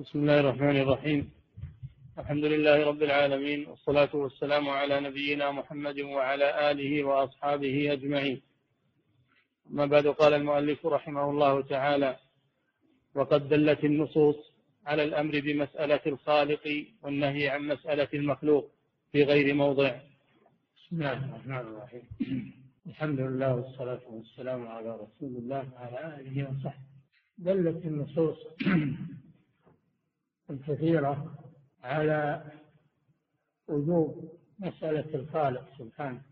بسم الله الرحمن الرحيم. الحمد لله رب العالمين والصلاة والسلام على نبينا محمد وعلى آله وأصحابه أجمعين. أما بعد قال المؤلف رحمه الله تعالى وقد دلت النصوص على الأمر بمسألة الخالق والنهي عن مسألة المخلوق في غير موضع. بسم الله الرحمن الرحيم. الحمد لله والصلاة والسلام على رسول الله وعلى آله وصحبه. دلت النصوص الكثيرة على وجوب مسألة الخالق سبحانه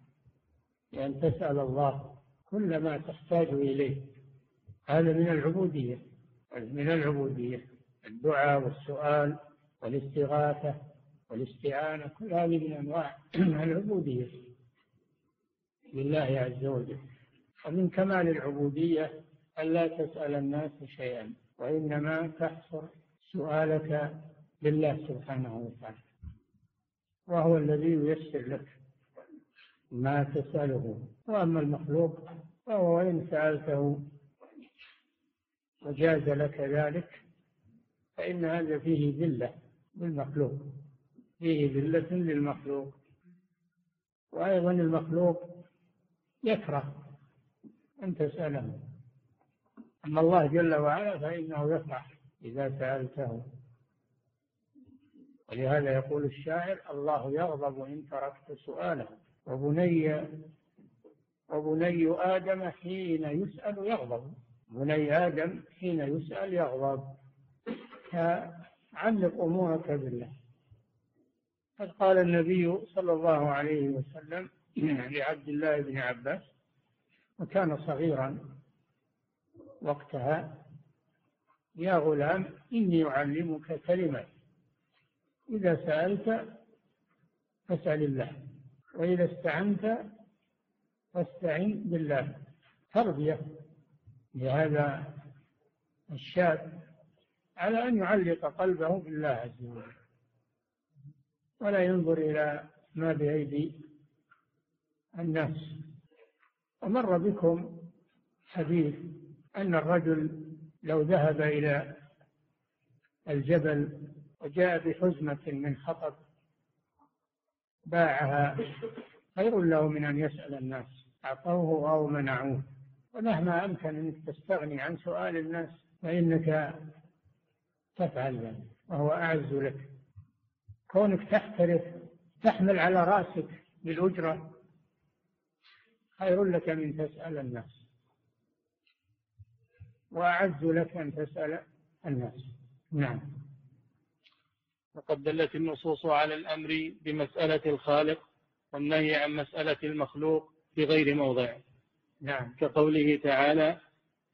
بأن تسأل الله كل ما تحتاج إليه. هذا من العبودية من العبودية. الدعاء والسؤال والاستغاثة والاستعانة كل هذه من أنواع العبودية. لله عز وجل. ومن كمال العبودية ألا تسأل الناس شيئا وإنما تحصر سؤالك لله سبحانه وتعالى وهو الذي ييسر لك ما تسأله وأما المخلوق فهو وإن سألته وجاز لك ذلك فإن هذا فيه ذلة للمخلوق فيه ذلة للمخلوق وأيضا المخلوق يكره أن تسأله أما الله جل وعلا فإنه يفرح إذا سألته. ولهذا يقول الشاعر الله يغضب إن تركت سؤاله. وبني وبني آدم حين يسأل يغضب. بني آدم حين يسأل يغضب. فعلق أمورك بالله. قد قال النبي صلى الله عليه وسلم لعبد الله بن عباس وكان صغيرا وقتها يا غلام إني أعلمك كلمات إذا سألت فاسأل الله وإذا استعنت فاستعن بالله. تربية لهذا الشاب على أن يعلق قلبه بالله عز وجل. ولا ينظر إلى ما بأيدي الناس. ومر بكم حديث أن الرجل لو ذهب إلى الجبل وجاء بحزمة من حطب باعها خير له من أن يسأل الناس. أعطوه أو منعوه. ومهما أمكن أنك تستغني عن سؤال الناس فإنك تفعل ذلك وهو أعز لك. كونك تحترف تحمل على رأسك بالأجرة خير لك من تسأل الناس. وأعز لك أن تسأل الناس. نعم. وقد دلت النصوص على الأمر بمسألة الخالق والنهي عن مسألة المخلوق في غير موضع. نعم. كقوله تعالى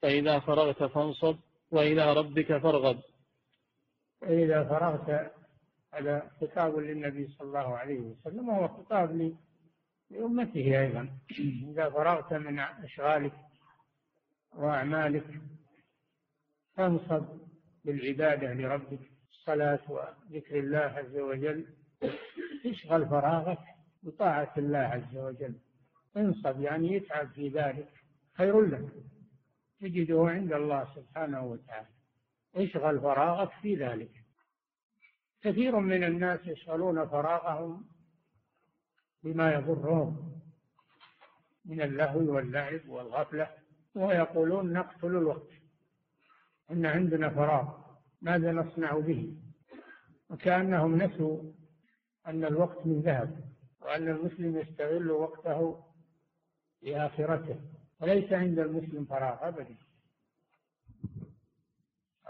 فإذا فرغت فانصب وإلى ربك فارغب. فإذا فرغت هذا خطاب للنبي صلى الله عليه وسلم وهو خطاب لأمته أيضا. إذا فرغت من أشغالك وأعمالك فانصب بالعبادة لربك الصلاة وذكر الله عز وجل. اشغل فراغك بطاعة الله عز وجل. انصب يعني يتعب في ذلك. خير لك. تجده عند الله سبحانه وتعالى. اشغل فراغك في ذلك. كثير من الناس يشغلون فراغهم بما يضرهم من اللهو واللعب والغفلة ويقولون نقتل الوقت. إن عندنا فراغ ماذا نصنع به؟ وكأنهم نسوا أن الوقت من ذهب وأن المسلم يستغل وقته لآخرته وليس عند المسلم فراغ أبدا.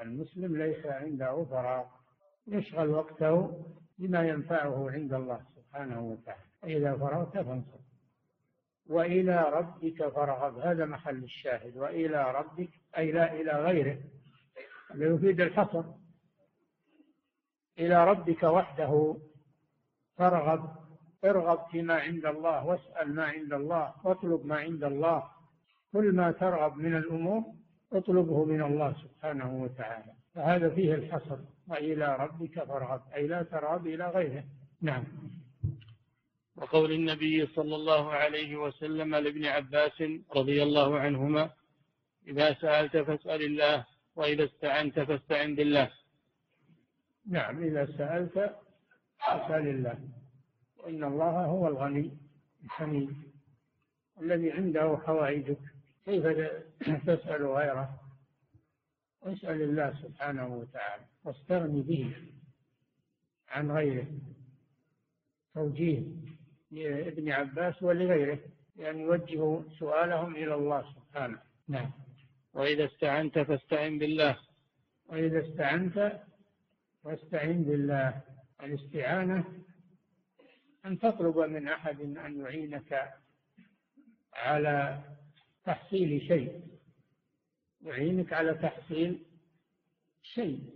المسلم ليس عنده فراغ يشغل وقته بما ينفعه عند الله سبحانه وتعالى. فإذا فرغت فانصب وإلى ربك فارغب. هذا محل الشاهد. وإلى ربك أي لا إلى غيره. هذا يفيد الحصر. إلى ربك وحده. فارغب. ارغب فيما عند الله. واسأل ما عند الله. واطلب ما عند الله. كل ما ترغب من الأمور اطلبه من الله سبحانه وتعالى. فهذا فيه الحصر. وإلى ربك فارغب. أي لا ترغب إلى غيره. نعم. وقول النبي صلى الله عليه وسلم لابن عباس رضي الله عنهما إذا سألت فاسأل الله وإذا استعنت فاستعن بالله. نعم إذا سألت فاسأل الله وإن الله هو الغني الحميد. الذي عنده حوائجك. كيف تسأل غيره؟ واسأل الله سبحانه وتعالى. واستغني به عن غيره. توجيه لابن عباس ولغيره. لأن يوجهوا سؤالهم إلى الله سبحانه. نعم. وإذا استعنت فاستعن بالله. وإذا استعنت فاستعن بالله. الاستعانة أن تطلب من أحد أن يعينك على تحصيل شيء. يعينك على تحصيل شيء.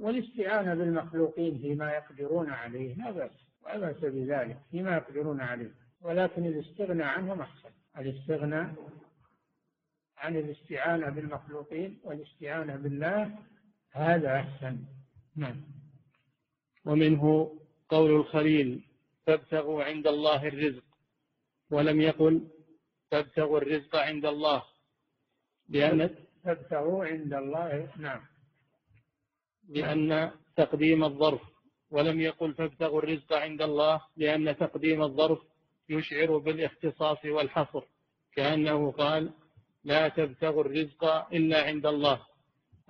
والاستعانة بالمخلوقين فيما يقدرون عليه لا بأس. لا بأس بذلك فيما يقدرون عليه. ولكن الاستغناء عنهم أحسن. الاستغناء عن الاستعانة بالمخلوقين والاستعانة بالله هذا أحسن. نعم. ومنه قول الخليل فابتغوا عند الله الرزق. ولم يقل فابتغوا الرزق عند الله. لأن فابتغوا عند الله نعم. لأن تقديم الظرف. ولم يقل فابتغوا الرزق عند الله. لأن تقديم الظرف يشعر بالإختصاص والحصر. كأنه قال لا تبتغوا الرزق إلا عند الله.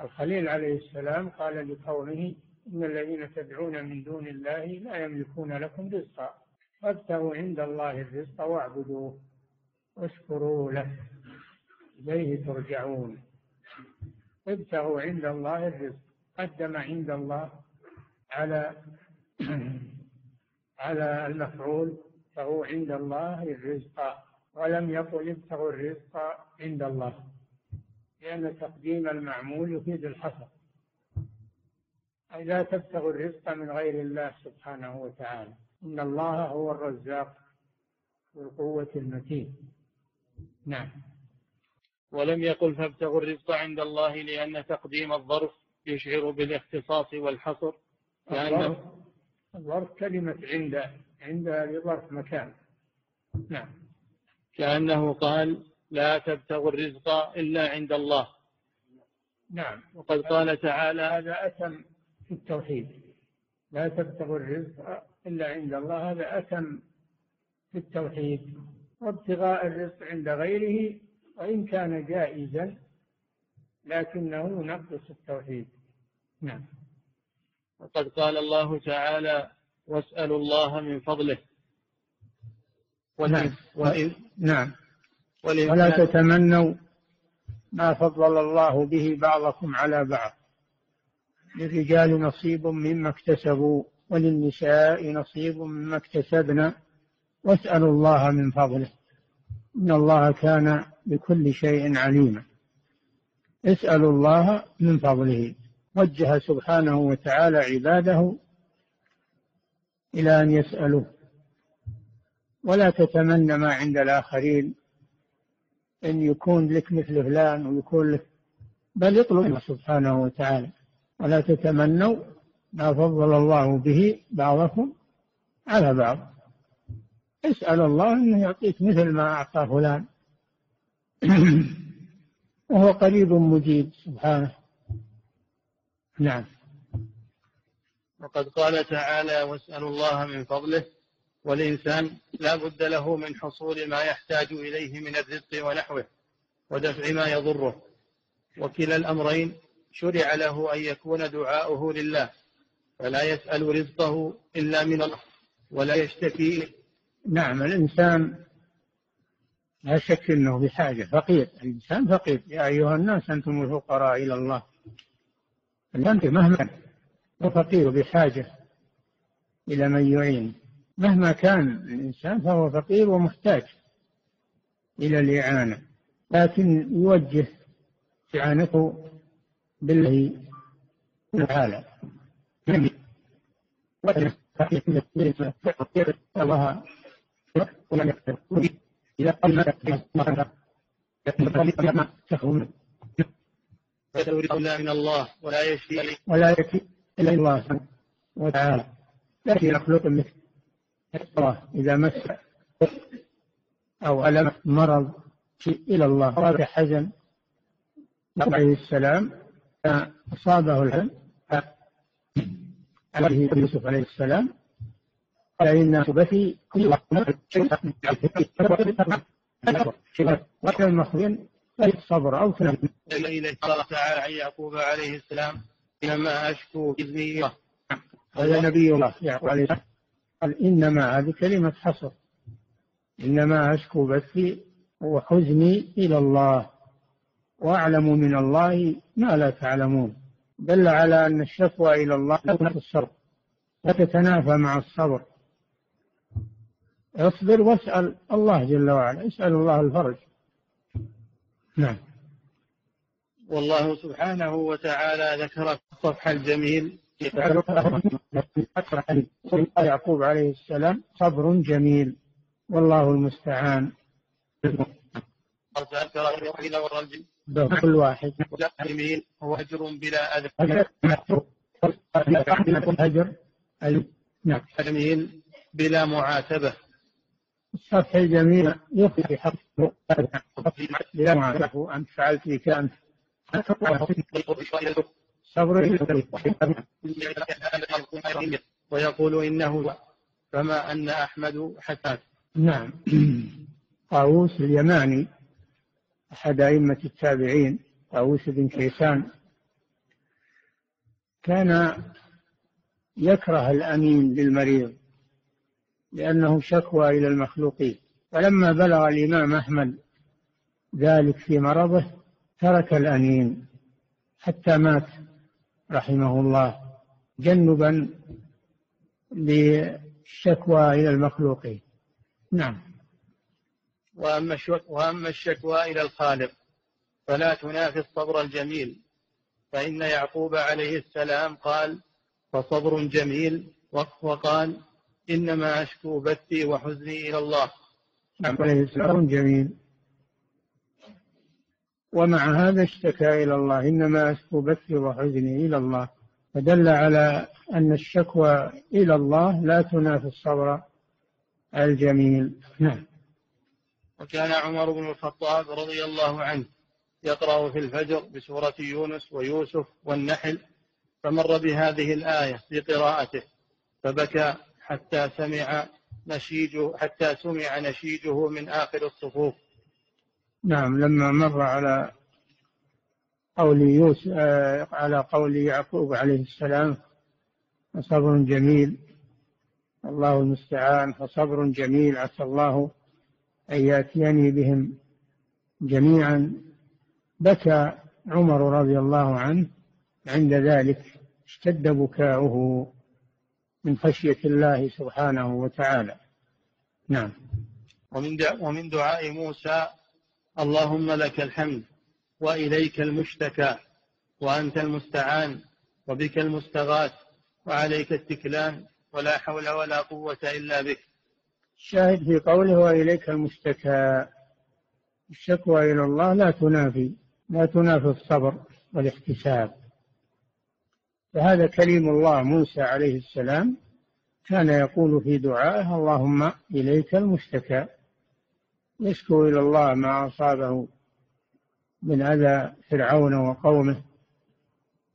الخليل عليه السلام قال لقومه إن الذين تدعون من دون الله لا يملكون لكم رزقا فابتغوا عند الله الرزق واعبدوه واشكروا له. إليه ترجعون. ابتغوا عند الله الرزق. قدم عند الله على على المفعول فهو عند الله الرزق. ولم يقل ابتغوا الرزق عند الله. لأن تقديم المعمول يفيد الحصر. أي لا تبتغوا الرزق من غير الله سبحانه وتعالى. إن الله هو الرزاق ذو القوة المتين. نعم. ولم يقل فابتغوا الرزق عند الله لأن تقديم الظرف يشعر بالاختصاص والحصر. لأنه الظرف كلمة عند عند لظرف مكان. نعم. كأنه قال لا تبتغوا الرزق إلا عند الله. نعم. وقد قال تعالى هذا أتم في التوحيد. لا تبتغوا الرزق إلا عند الله هذا أتم في التوحيد. وابتغاء الرزق عند غيره وإن كان جائزا لكنه ينقص التوحيد. نعم. وقد قال الله تعالى واسألوا الله من فضله. نعم. وإن نعم. ولا تتمنوا ما فضل الله به بعضكم على بعض. للرجال نصيب مما اكتسبوا وللنساء نصيب مما اكتسبن. واسألوا الله من فضله. إن الله كان بكل شيء عليما. اسألوا الله من فضله. وجه سبحانه وتعالى عباده إلى أن يسألوه. ولا تتمنى ما عند الآخرين أن يكون لك مثل فلان ويكون لك بل اطلب سبحانه وتعالى. ولا تتمنوا ما فضل الله به بعضكم على بعض. اسأل الله أنه يعطيك مثل ما أعطى فلان. وهو قريب مجيب سبحانه. نعم. وقد قال تعالى واسألوا الله من فضله والإنسان لا بد له من حصول ما يحتاج إليه من الرزق ونحوه ودفع ما يضره. وكلا الأمرين شرع له أن يكون دعاؤه لله فلا يسأل رزقه إلا من الله ولا يشتكي نعم الإنسان لا شك أنه بحاجة فقير الإنسان فقير. يا أيها الناس أنتم الفقراء إلى الله. أنت مهما فقير بحاجة إلى من يعين مهما كان الإنسان فهو فقير ومحتاج إلى الإعانة لكن يوجه إعانته بالله تعالى. الله. ما إلا من الله ولا يشفي. إلا الله وتعالى. لا يشفي مخلوق مثل الله إذا مس أو ألم مرض إلى الله. أراد حزن. عليه السلام. فأصابه الحزن. عليه يوسف عليه السلام. قال إن بثي وكان المخزين الصبر أو تنام إليه قال تعالى عن يعقوب عليه السلام إنما أشكو إذني هذا نبي الله يعقوب عليه السلام. قال إنما هذه كلمة حصر. إنما أشكو بثي وحزني إلى الله وأعلم من الله ما لا تعلمون. دل على أن الشكوى إلى الله لا الصبر لا تتنافى مع الصبر. اصبر واسأل الله جل وعلا اسأل الله الفرج. نعم. والله سبحانه وتعالى ذكر الصفح الجميل يعقوب عليه السلام صبر جميل والله المستعان. كل واحد. جميل هو أجر بلا أذى أجر نعم جميل بلا معاتبة. الصفح الجميل يخفي حقه. بلا معاتبة. أنت فعلت بك أنت. صبر ويقول إنه فما أن أحمد حسن نعم. طاووس اليماني أحد أئمة التابعين طاووس بن كيسان كان يكره الأمين للمريض لأنه شكوى إلى المخلوقين. فلما بلغ الإمام أحمد ذلك في مرضه ترك الأنين حتى مات. رحمه الله جنبا للشكوى إلى المخلوقين. نعم. وأما وأما الشكوى إلى الخالق فلا تنافي الصبر الجميل. فإن يعقوب عليه السلام قال فصبر جميل وقال إنما أشكو بثي وحزني إلى الله. عليه السلام جميل. ومع هذا اشتكى إلى الله إنما أشكو بثي وحزني إلى الله. فدل على أن الشكوى إلى الله لا تنافي الصبر الجميل. نعم. وكان عمر بن الخطاب رضي الله عنه يقرأ في الفجر بسورة يونس ويوسف والنحل فمر بهذه الآية في قراءته فبكى حتى سمع نشيجه حتى سمع نشيجه من آخر الصفوف. نعم لما مر على قول يوسف آه، على قول يعقوب عليه السلام فصبر جميل الله المستعان فصبر جميل عسى الله أن يأتيني بهم جميعا. بكى عمر رضي الله عنه عند ذلك اشتد بكاؤه من خشية الله سبحانه وتعالى. نعم. ومن ومن دعاء موسى اللهم لك الحمد وإليك المشتكى وأنت المستعان وبك المستغاث وعليك التكلان ولا حول ولا قوة إلا بك. الشاهد في قوله وإليك المشتكى الشكوى إلى الله لا تنافي لا تنافي الصبر والاحتساب. فهذا كليم الله موسى عليه السلام كان يقول في دعائه اللهم إليك المشتكى. يشكو إلى الله ما أصابه من أذى فرعون وقومه.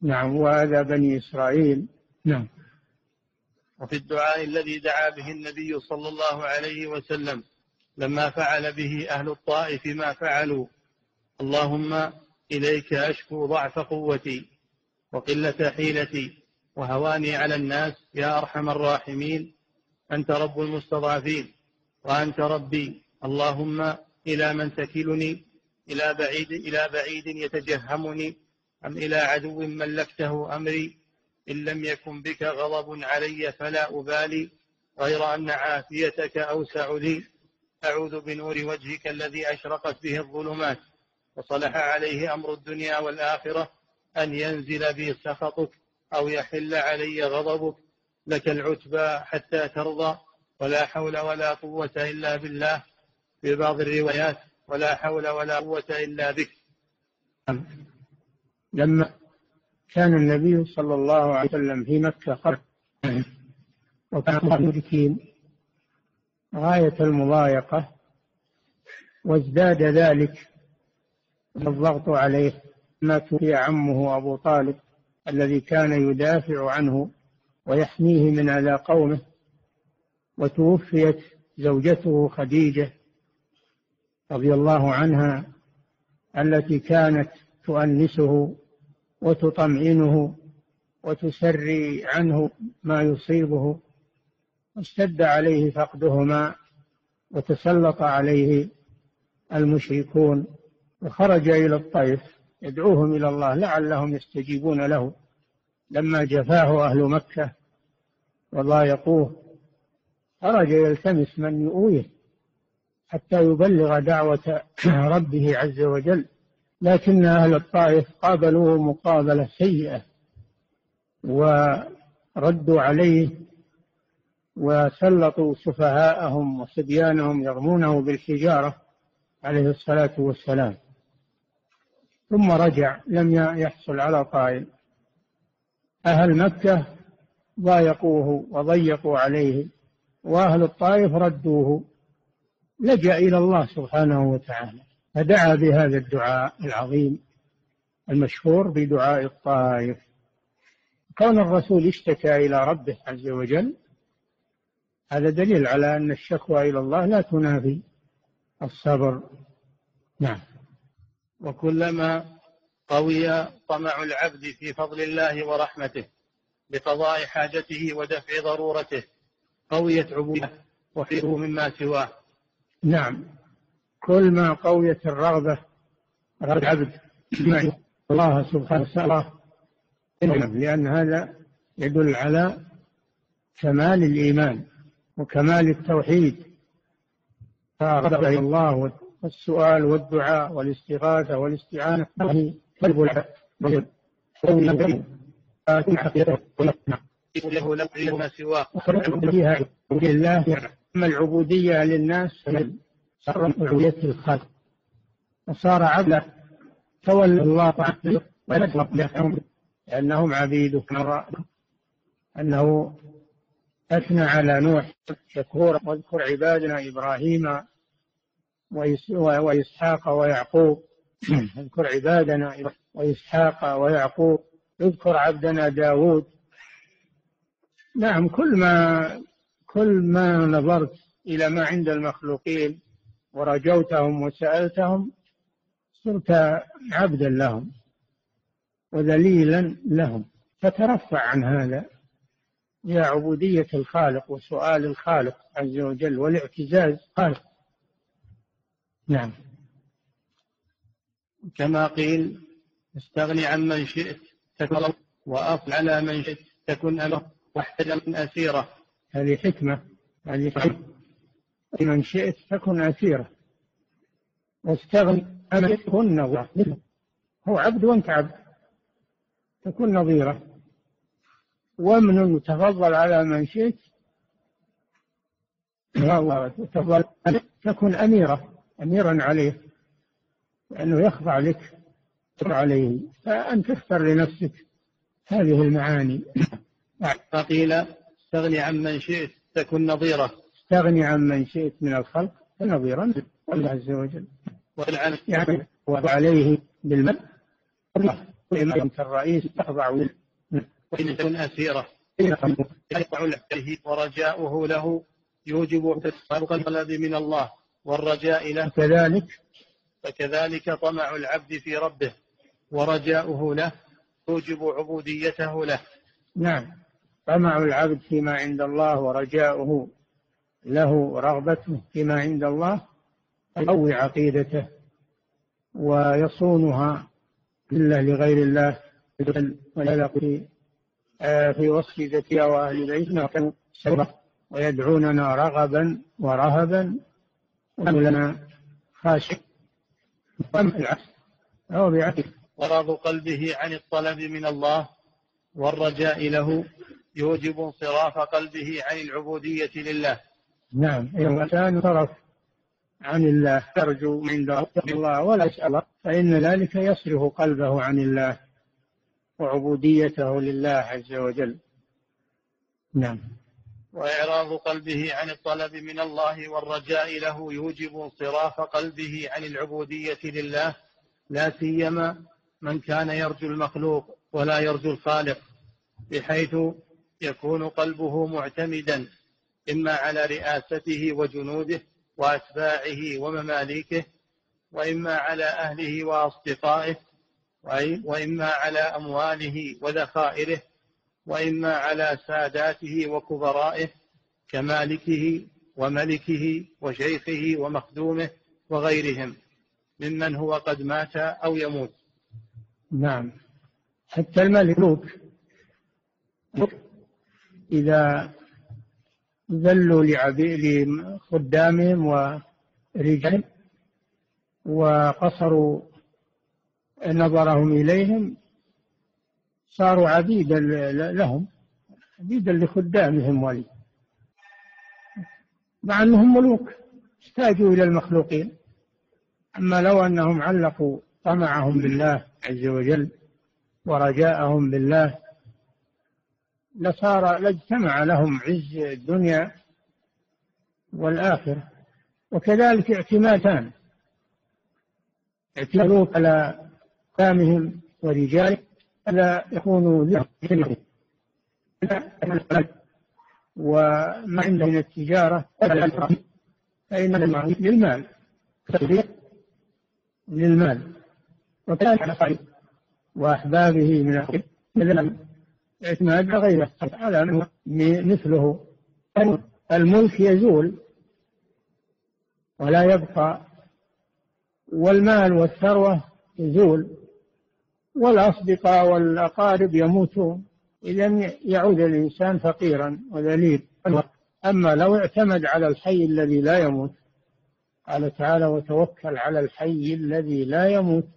نعم وأذى بني إسرائيل. نعم. وفي الدعاء الذي دعا به النبي صلى الله عليه وسلم لما فعل به أهل الطائف ما فعلوا. اللهم إليك أشكو ضعف قوتي وقلة حيلتي وهواني على الناس يا أرحم الراحمين. أنت رب المستضعفين وأنت ربي اللهم إلى من تكلني إلى بعيد إلى بعيد يتجهمني أم إلى عدو ملكته أمري إن لم يكن بك غضب علي فلا أبالي غير أن عافيتك أوسع لي. أعوذ بنور وجهك الذي أشرقت به الظلمات وصلح عليه أمر الدنيا والآخرة أن ينزل بي سخطك أو يحل علي غضبك. لك العتبى حتى ترضى ولا حول ولا قوة إلا بالله. في بعض الروايات ولا حول ولا قوة إلا بك. لما كان النبي صلى الله عليه وسلم في مكة قبل وكان المشركين غاية المضايقة وازداد ذلك الضغط عليه ما توفي عمه أبو طالب الذي كان يدافع عنه ويحميه من أذى قومه وتوفيت زوجته خديجة رضي الله عنها التي كانت تؤنسه وتطمئنه وتسري عنه ما يصيبه اشتد عليه فقدهما وتسلط عليه المشركون وخرج إلى الطيف يدعوهم إلى الله لعلهم يستجيبون له. لما جفاه أهل مكة وضايقوه خرج يلتمس من يؤويه. حتى يبلغ دعوة ربه عز وجل. لكن أهل الطائف قابلوه مقابلة سيئة وردوا عليه وسلطوا سفهاءهم وصبيانهم يرمونه بالحجارة عليه الصلاة والسلام. ثم رجع لم يحصل على طائل أهل مكة ضايقوه وضيقوا عليه وأهل الطائف ردوه. لجأ إلى الله سبحانه وتعالى فدعا بهذا الدعاء العظيم المشهور بدعاء الطائف. كون الرسول اشتكى إلى ربه عز وجل هذا دليل على أن الشكوى إلى الله لا تنافي الصبر. نعم. وكلما قوي طمع العبد في فضل الله ورحمته بقضاء حاجته ودفع ضرورته قويت عبوده وحيده مما سواه. نعم. كل ما قويت الرغبة رغبة العبد. الله سبحانه وتعالى لأن هذا يدل على كمال الإيمان وكمال التوحيد. فرغب الله والسؤال والدعاء والاستغاثة والاستعانة. قلب العبد له ما سواه. فيها لله أما العبودية للناس صار عبودية الخلق وصار عبدا تولى الله طاعته ويطلب لهم. لأنهم عبيده أنه أثنى على نوح. شكورا واذكر عبادنا إبراهيم وإسحاق ويعقوب. اذكر عبادنا وإسحاق ويعقوب. اذكر عبدنا داود نعم كل ما كل ما نظرت إلى ما عند المخلوقين ورجوتهم وسألتهم صرت عبدا لهم وذليلا لهم. فترفع عن هذا إلى عبودية الخالق وسؤال الخالق عز وجل والاعتزاز خالق. نعم. كما قيل استغني عن من شئت تكرم وأفل على من شئت تكن أمر واحتج من أسيرة. هذه حكمة هذه حكمة. من شئت تكن أسيرة واستغني عن تكن نظرة هو عبد وأنت عبد. تكن نظيرة ومن وتفضل على من شئت. تفضل. تكن أميرة أميرا عليه. لأنه يخضع لك. عليه. فأنت تختر لنفسك هذه المعاني. فقيل استغني عن من شئت تكن نظيرة. استغني عن من شئت من الخلق نظيرا الله عز وجل. يعني وعليه بالمن. الإمام الرئيس تخضع وإن تكن أسيرة. له ورجاؤه له. يوجب الطلب من الله والرجاء له. كذلك فكذلك طمع العبد في ربه ورجاؤه له. يوجب عبوديته له. نعم. طمع العبد فيما عند الله ورجاؤه له رغبته فيما عند الله يقوي عقيدته ويصونها إلا لغير الله ولذا في آه، وصف زكية وأهل بيتنا ويدعوننا رغبا ورهبا ولنا خاشع. العكس؟ قلبه عن الطلب من الله والرجاء له يوجب انصراف قلبه عن العبودية لله. نعم إذا الإنسان صرف عن الله يرجو عند الله ولا يسأل فإن ذلك يصرف قلبه عن الله وعبوديته لله عز وجل. نعم. وإعراض قلبه عن الطلب من الله والرجاء له يوجب انصراف قلبه عن العبودية لله لا سيما من كان يرجو المخلوق ولا يرجو الخالق بحيث يكون قلبه معتمدا إما على رئاسته وجنوده وأتباعه ومماليكه وإما على أهله وأصدقائه وإما على أمواله وذخائره وإما على ساداته وكبرائه كمالكه وملكه وشيخه ومخدومه وغيرهم ممن هو قد مات أو يموت. نعم. حتى الملوك إذا ذلوا لخدامهم ورجال وقصروا نظرهم إليهم صاروا عبيدا لهم عبيدا لخدامهم ولي مع أنهم ملوك احتاجوا إلى المخلوقين. أما لو أنهم علقوا طمعهم بالله عز وجل ورجاءهم بالله لصار لاجتمع لهم عز الدنيا والآخرة وكذلك اعتمادان. اعتمادوا على قامهم ورجالهم ألا يكونوا لهم وما عنده من التجارة فإن للمال. للمال. وكان وأحبابه من الخير. اعتماد غيره على مثله. الملك يزول ولا يبقى والمال والثروة يزول والأصدقاء والأقارب يموتون. إذا يعود الإنسان فقيرا وذليل. أما لو اعتمد على الحي الذي لا يموت قال تعالى وتوكل على الحي الذي لا يموت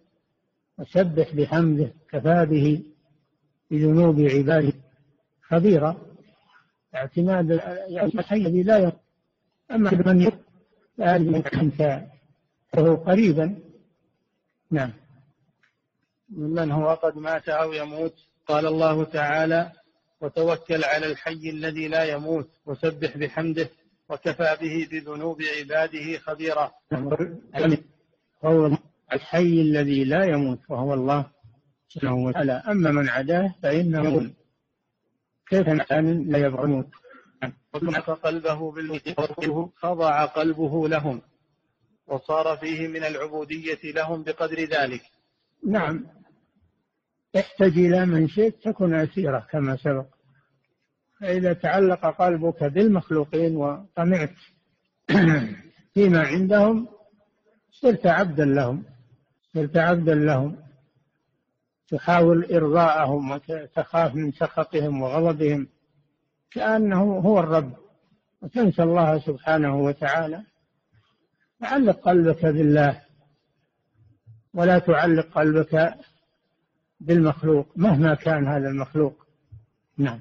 وسبح بحمده كفى به بذنوب عباده خبيرا اعتماد يعني الحي الذي لا يموت أما من يموت فهو قريبا. نعم. ممن هو قد مات أو يموت قال الله تعالى وتوكل على الحي الذي لا يموت وسبح بحمده وكفى به بذنوب عباده خبيرا. هو الحي الذي لا يموت وهو الله. سبحانه وتعالى. أما من عداه فإنه كيف إنسان لا يموت وكنف قلبه بالموت خضع قلبه لهم وصار فيه من العبودية لهم بقدر ذلك. نعم. احتج إلى من شئت تكن أسيرة كما سبق. فإذا تعلق قلبك بالمخلوقين وطمعت فيما عندهم صرت عبدا لهم. صرت عبدا لهم. تحاول إرضاءهم وتخاف من سخطهم وغضبهم كأنه هو الرب. وتنسى الله سبحانه وتعالى. تعلق قلبك بالله. ولا تعلق قلبك بالمخلوق مهما كان هذا المخلوق. نعم.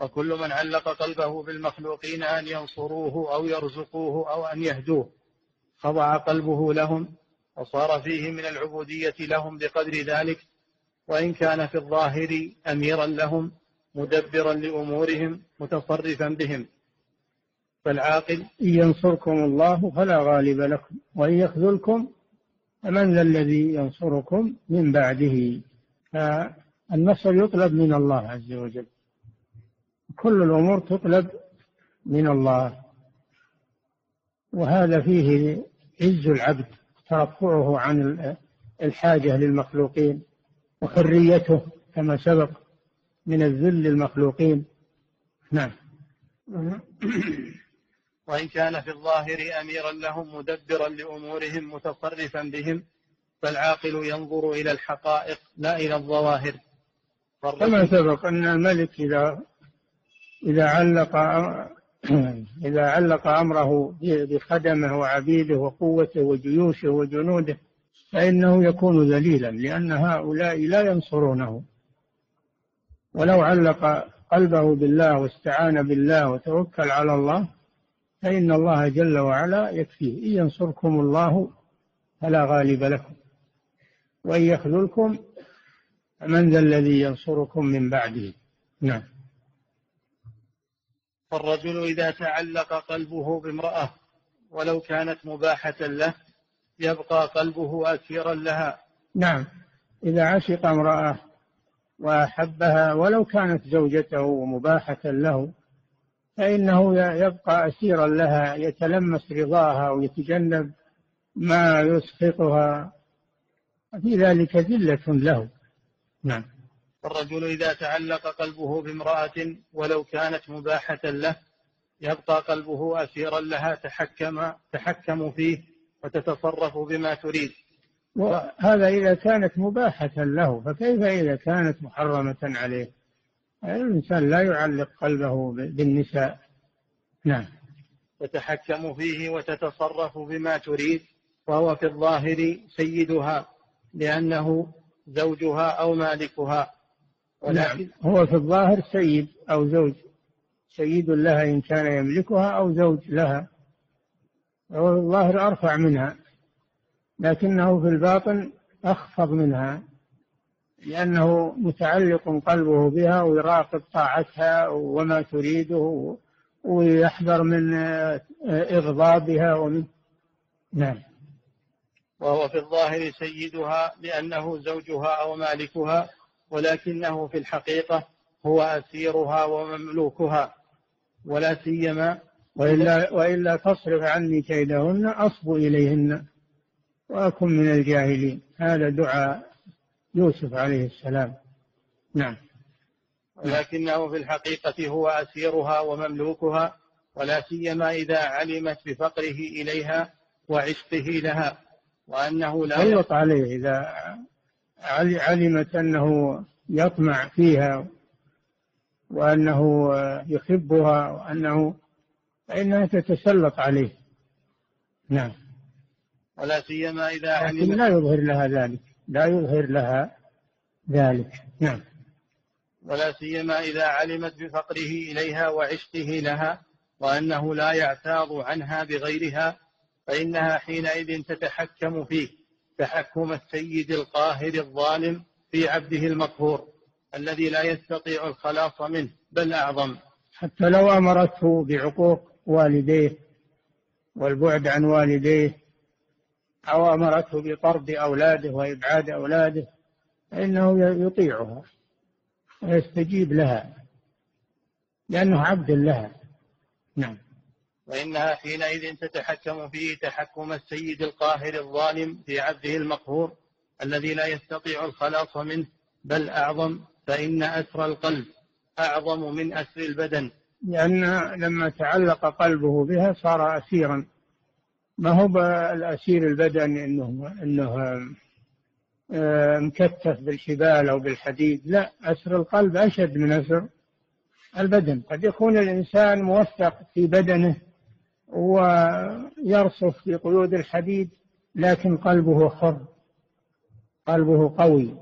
وكل من علق قلبه بالمخلوقين أن ينصروه أو يرزقوه أو أن يهدوه. خضع قلبه لهم. وصار فيه من العبودية لهم بقدر ذلك وإن كان في الظاهر أميرا لهم مدبرا لأمورهم متصرفا بهم. فالعاقل إن ينصركم الله فلا غالب لكم وإن يخذلكم فمن ذا الذي ينصركم من بعده؟ فالنصر يطلب من الله عز وجل. كل الأمور تطلب من الله. وهذا فيه عز العبد. ترفعه عن الحاجة للمخلوقين وحريته كما سبق من الذل للمخلوقين. نعم. وإن كان في الظاهر أميرا لهم مدبرا لأمورهم متصرفا بهم فالعاقل ينظر إلى الحقائق لا إلى الظواهر. كما سبق أن الملك إذا إذا علق إذا علق أمره بخدمه وعبيده وقوته وجيوشه وجنوده فإنه يكون ذليلا لأن هؤلاء لا ينصرونه. ولو علق قلبه بالله واستعان بالله وتوكل على الله فإن الله جل وعلا يكفيه. إن ينصركم الله فلا غالب لكم وإن يخذلكم من ذا الذي ينصركم من بعده. نعم. فالرجل إذا تعلق قلبه بامرأة ولو كانت مباحة له يبقى قلبه أسيرا لها. نعم. إذا عشق امرأة وأحبها ولو كانت زوجته مباحة له فإنه يبقى أسيرا لها يتلمس رضاها ويتجنب ما يسخطها. في ذلك ذلة له. نعم. الرجل إذا تعلق قلبه بامرأة ولو كانت مباحة له يبقى قلبه أسيرا لها تحكم تحكم فيه وتتصرف بما تريد. وهذا إذا كانت مباحة له فكيف إذا كانت محرمة عليه؟ الإنسان لا يعلق قلبه بالنساء. نعم. تتحكم فيه وتتصرف بما تريد وهو في الظاهر سيدها لأنه زوجها أو مالكها. ولكن هو في الظاهر سيد أو زوج. سيد لها إن كان يملكها أو زوج لها. هو في الظاهر أرفع منها. لكنه في الباطن أخفض منها. لأنه متعلق قلبه بها ويراقب طاعتها وما تريده ويحذر من إغضابها ومن نعم. وهو في الظاهر سيدها لأنه زوجها أو مالكها. ولكنه في الحقيقة هو أسيرها ومملوكها ولا سيما وإلا, وإلا تصرف عني كيدهن أصب إليهن وأكن من الجاهلين. هذا دعاء يوسف عليه السلام. نعم. ولكنه في الحقيقة هو أسيرها ومملوكها ولا سيما إذا علمت بفقره إليها وعشقه لها وأنه لا سلط عليه إذا علمت أنه يطمع فيها وأنه يحبها وأنه فإنها تتسلط عليه. نعم. ولا سيما إذا علمت. لا يظهر لها ذلك. لا يظهر لها ذلك. نعم. ولا سيما إذا علمت بفقره إليها وعشقه لها وأنه لا يعتاض عنها بغيرها فإنها حينئذ تتحكم فيه. تحكم السيد القاهر الظالم في عبده المقهور الذي لا يستطيع الخلاص منه بل أعظم. حتى لو أمرته بعقوق والديه والبعد عن والديه أو أمرته بطرد أولاده وإبعاد أولاده فإنه يطيعها ويستجيب لها لأنه عبد لها. نعم. وإنها حينئذ تتحكم فيه تحكم السيد القاهر الظالم في عبده المقهور الذي لا يستطيع الخلاص منه بل أعظم فإن أسر القلب أعظم من أسر البدن. لأن لما تعلق قلبه بها صار أسيرا. ما هو الأسير البدن إنه إنه آه، مكتف بالحبال أو بالحديد؟ لا أسر القلب أشد من أسر البدن. قد يكون الإنسان موفق في بدنه ويرصف في قيود الحديد لكن قلبه خر قلبه قوي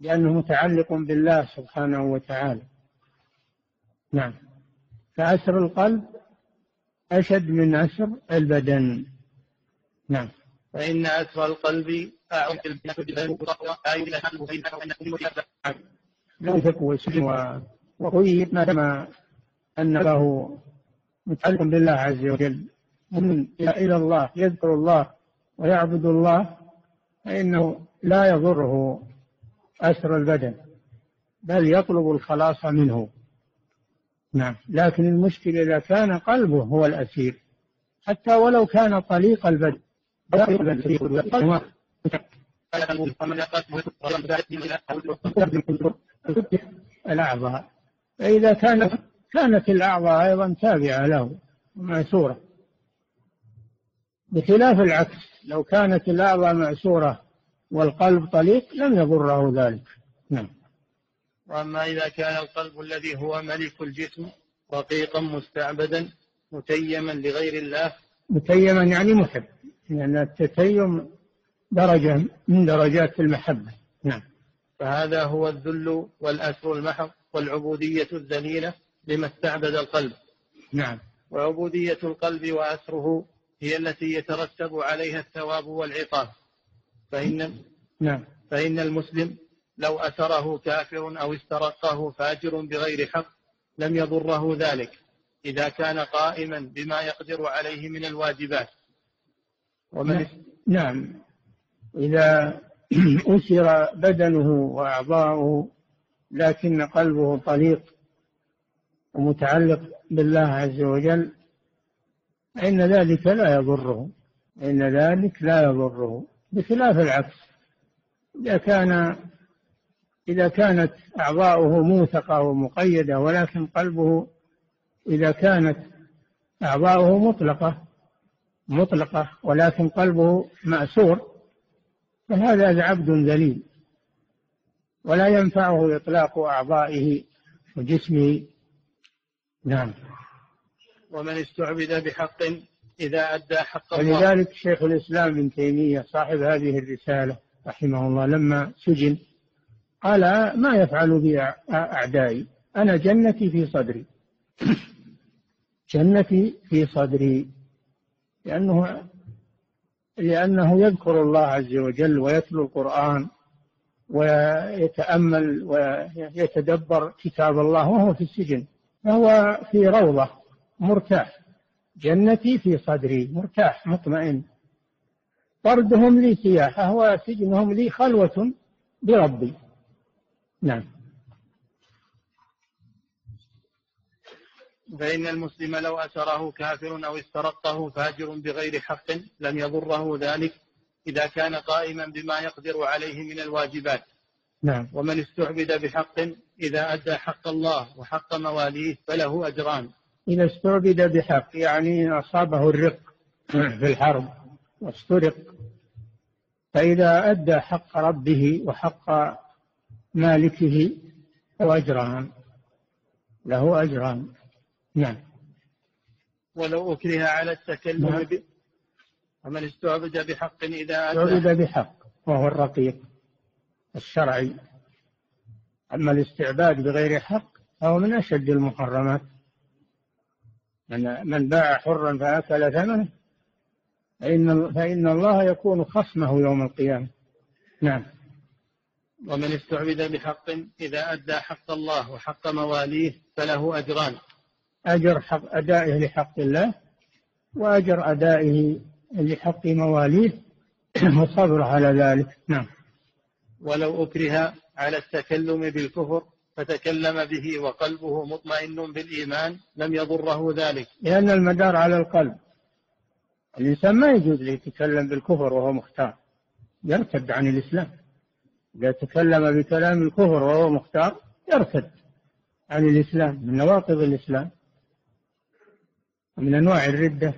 لأنه متعلق بالله سبحانه وتعالى. نعم. فأسر القلب أشد من أسر البدن. نعم. فإن أسر القلب أعظم لو تقوى وقيد ما دام أن له متعلق بالله عز وجل. من إلى الله يذكر الله ويعبد الله فإنه لا يضره أسر البدن بل يطلب الخلاص منه. نعم. لكن المشكلة إذا كان قلبه هو الأسير حتى ولو كان طليق البدن. الأعضاء. فإذا كان كانت الأعضاء أيضا تابعة له مأسورة بخلاف العكس لو كانت الأعضاء مأسورة والقلب طليق لم يضره ذلك. نعم. وأما إذا كان القلب الذي هو ملك الجسم رقيقا مستعبدا متيما لغير الله. متيما يعني محب لأن التتيم درجة من درجات المحبة. نعم. فهذا هو الذل والأسر المحض والعبودية الذليلة. لما استعبد القلب. نعم. وعبودية القلب وأسره هي التي يترتب عليها الثواب والعقاب. فإن نعم. فإن المسلم لو أسره كافر أو استرقه فاجر بغير حق لم يضره ذلك إذا كان قائما بما يقدر عليه من الواجبات. ومن نعم. إذا أسر بدنه وأعضاؤه لكن قلبه طليق ومتعلق بالله عز وجل فإن ذلك لا يضره. إن ذلك لا يضره. بخلاف العكس إذا كان إذا كانت أعضاؤه موثقة ومقيدة ولكن قلبه إذا كانت أعضاؤه مطلقة مطلقة ولكن قلبه مأسور فهذا عبد ذليل. ولا ينفعه إطلاق أعضائه وجسمه نعم. ومن استعبد بحق إذا أدى حق الله. ولذلك شيخ الإسلام ابن تيمية صاحب هذه الرسالة رحمه الله لما سجن قال ما يفعل بي أعدائي؟ أنا جنتي في صدري. جنتي في صدري. لأنه لأنه يذكر الله عز وجل ويتلو القرآن ويتأمل ويتدبر كتاب الله وهو في السجن. فهو في روضة مرتاح. جنتي في صدري مرتاح مطمئن. طردهم لي سياحة وسجنهم لي خلوة بربي. نعم. فإن المسلم لو أسره كافر أو استرقه فاجر بغير حق لم يضره ذلك إذا كان قائما بما يقدر عليه من الواجبات. نعم. ومن استعبد بحق إذا أدى حق الله وحق مواليه فله أجران. إذا استعبد بحق يعني أصابه الرق في الحرب واسترق. فإذا أدى حق ربه وحق مالكه له أجران. له أجران. نعم. ولو أكره على التكلم نعم. ب... ومن استعبد بحق إذا أدى استعبد بحق وهو الرقيق. الشرعي. أما الاستعباد بغير حق فهو من أشد المحرمات. من من باع حرا فأكل ثمنه فإن فإن الله يكون خصمه يوم القيامة. نعم. ومن استعبد بحق إذا أدى حق الله وحق مواليه فله أجران. أجر حق أدائه لحق الله وأجر أدائه لحق مواليه والصبر على ذلك. نعم. ولو أكره على التكلم بالكفر فتكلم به وقلبه مطمئن بالإيمان لم يضره ذلك. لأن المدار على القلب. الإنسان ما يجوز له يتكلم بالكفر وهو مختار. يرتد عن الإسلام. إذا تكلم بكلام الكفر وهو مختار يرتد عن الإسلام من نواقض الإسلام من أنواع الردة.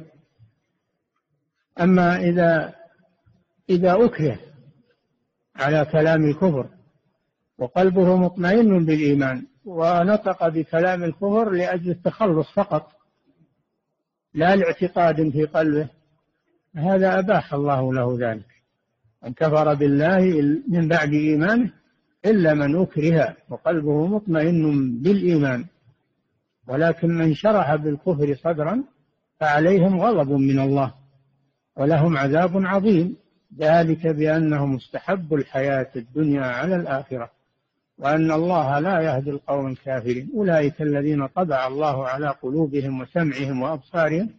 أما إذا إذا أكره على كلام الكفر وقلبه مطمئن بالإيمان ونطق بكلام الكفر لأجل التخلص فقط لا لاعتقاد في قلبه. هذا أباح الله له ذلك. من كفر بالله من بعد إيمانه إلا من أكره وقلبه مطمئن بالإيمان. ولكن من شرح بالكفر صدرا فعليهم غضب من الله ولهم عذاب عظيم. ذلك بأنهم استحبوا الحياة الدنيا على الآخرة وأن الله لا يهدي القوم الكافرين. أولئك الذين طبع الله على قلوبهم وسمعهم وأبصارهم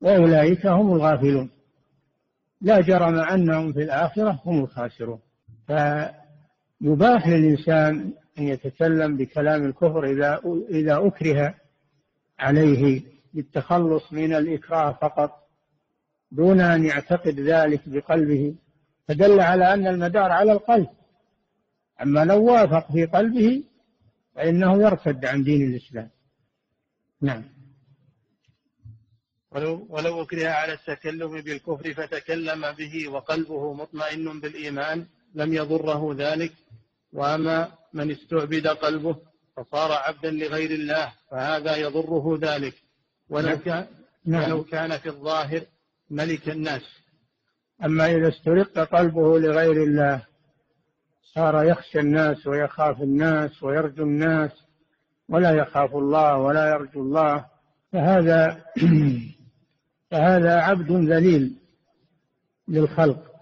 وأولئك هم الغافلون. لا جرم أنهم في الآخرة هم الخاسرون. فيباح للإنسان أن يتكلم بكلام الكفر إذا إذا أكره عليه للتخلص من الإكراه فقط دون أن يعتقد ذلك بقلبه فدل على أن المدار على القلب. أما لو وافق في قلبه فإنه يرتد عن دين الإسلام. نعم. ولو, ولو أكره على التكلم بالكفر فتكلم به وقلبه مطمئن بالإيمان لم يضره ذلك. وأما من استعبد قلبه فصار عبدا لغير الله فهذا يضره ذلك. ولو نعم. كان, نعم. ولو كان في الظاهر ملك الناس. أما إذا استرق قلبه لغير الله صار يخشى الناس ويخاف الناس ويرجو الناس ولا يخاف الله ولا يرجو الله. فهذا فهذا عبد ذليل للخلق.